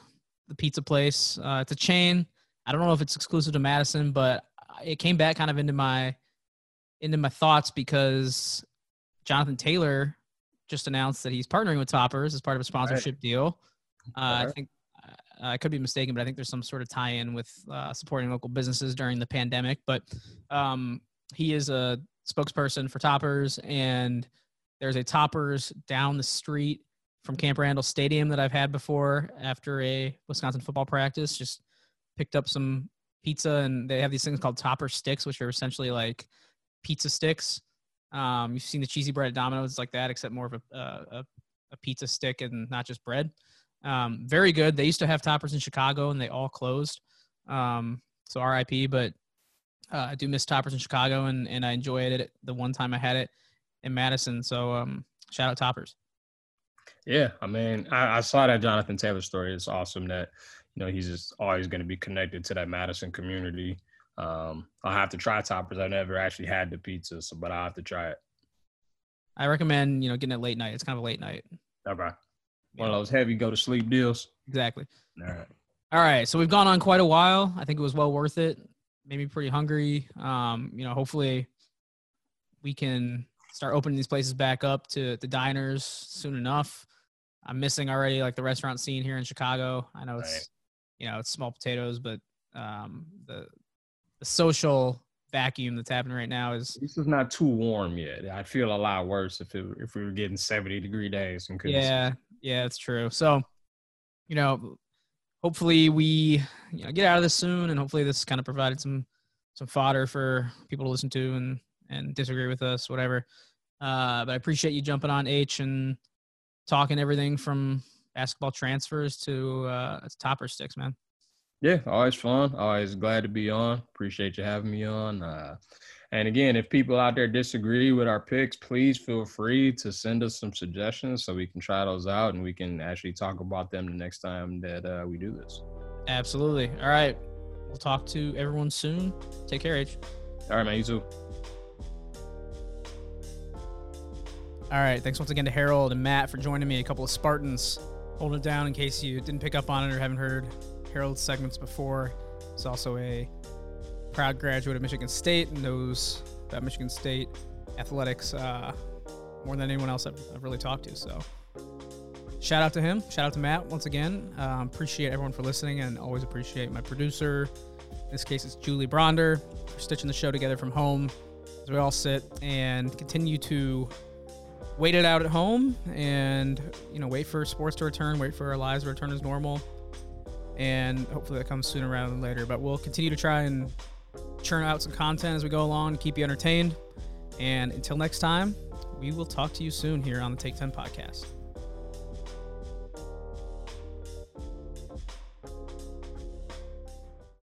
the pizza place. Uh, it's a chain. I don't know if it's exclusive to Madison, but it came back kind of into my into my thoughts because Jonathan Taylor just announced that he's partnering with Toppers as part of a sponsorship right. deal. Uh, I think uh, I could be mistaken, but I think there's some sort of tie-in with uh, supporting local businesses during the pandemic. But um, he is a spokesperson for Toppers, and there's a Toppers down the street from Camp Randall Stadium that I've had before after a Wisconsin football practice. Just picked up some pizza, and they have these things called Topper sticks, which are essentially like pizza sticks um, you've seen the cheesy bread at Domino's, like that, except more of a, a, a pizza stick and not just bread. Um, very good. They used to have toppers in Chicago and they all closed. Um, so RIP, but uh, I do miss toppers in Chicago and, and I enjoyed it the one time I had it in Madison. So um, shout out toppers. Yeah, I mean, I, I, saw that Jonathan Taylor story. It's awesome that you know he's just always going to be connected to that Madison community. Um, I'll have to try toppers. I've never actually had the pizza, so but I'll have to try it. I recommend you know getting it late night. It's kind of a late night. Okay. One of those heavy go to sleep deals. Exactly. All right. All right. So we've gone on quite a while. I think it was well worth it. Made me pretty hungry. Um, you know, hopefully we can start opening these places back up to the diners soon enough. I'm missing already like the restaurant scene here in Chicago. I know it's right. you know it's small potatoes, but um, the the social vacuum that's happening right now is this is not too warm yet. I'd feel a lot worse if it, if we were getting 70 degree days and couldn't. Yeah, yeah, it's true. So, you know, hopefully we you know get out of this soon and hopefully this kind of provided some some fodder for people to listen to and and disagree with us, whatever. Uh, but I appreciate you jumping on H and talking everything from basketball transfers to uh, topper sticks, man. Yeah, always fun. Always glad to be on. Appreciate you having me on. Uh, and again, if people out there disagree with our picks, please feel free to send us some suggestions so we can try those out and we can actually talk about them the next time that uh, we do this. Absolutely. All right. We'll talk to everyone soon. Take care, H. All right, man. You too. All right. Thanks once again to Harold and Matt for joining me. A couple of Spartans holding it down in case you didn't pick up on it or haven't heard Harold segments before. It's also a proud graduate of Michigan State knows about Michigan State athletics uh, more than anyone else I've, I've, really talked to. So, shout out to him. Shout out to Matt once again. Um, appreciate everyone for listening and always appreciate my producer. In this case, it's Julie Bronder for stitching the show together from home as we all sit and continue to wait it out at home and you know wait for sports to return, wait for our lives to return as normal and hopefully that comes sooner rather than later. But we'll continue to try and churn out some content as we go along to keep you entertained. And until next time, we will talk to you soon here on the Take 10 podcast.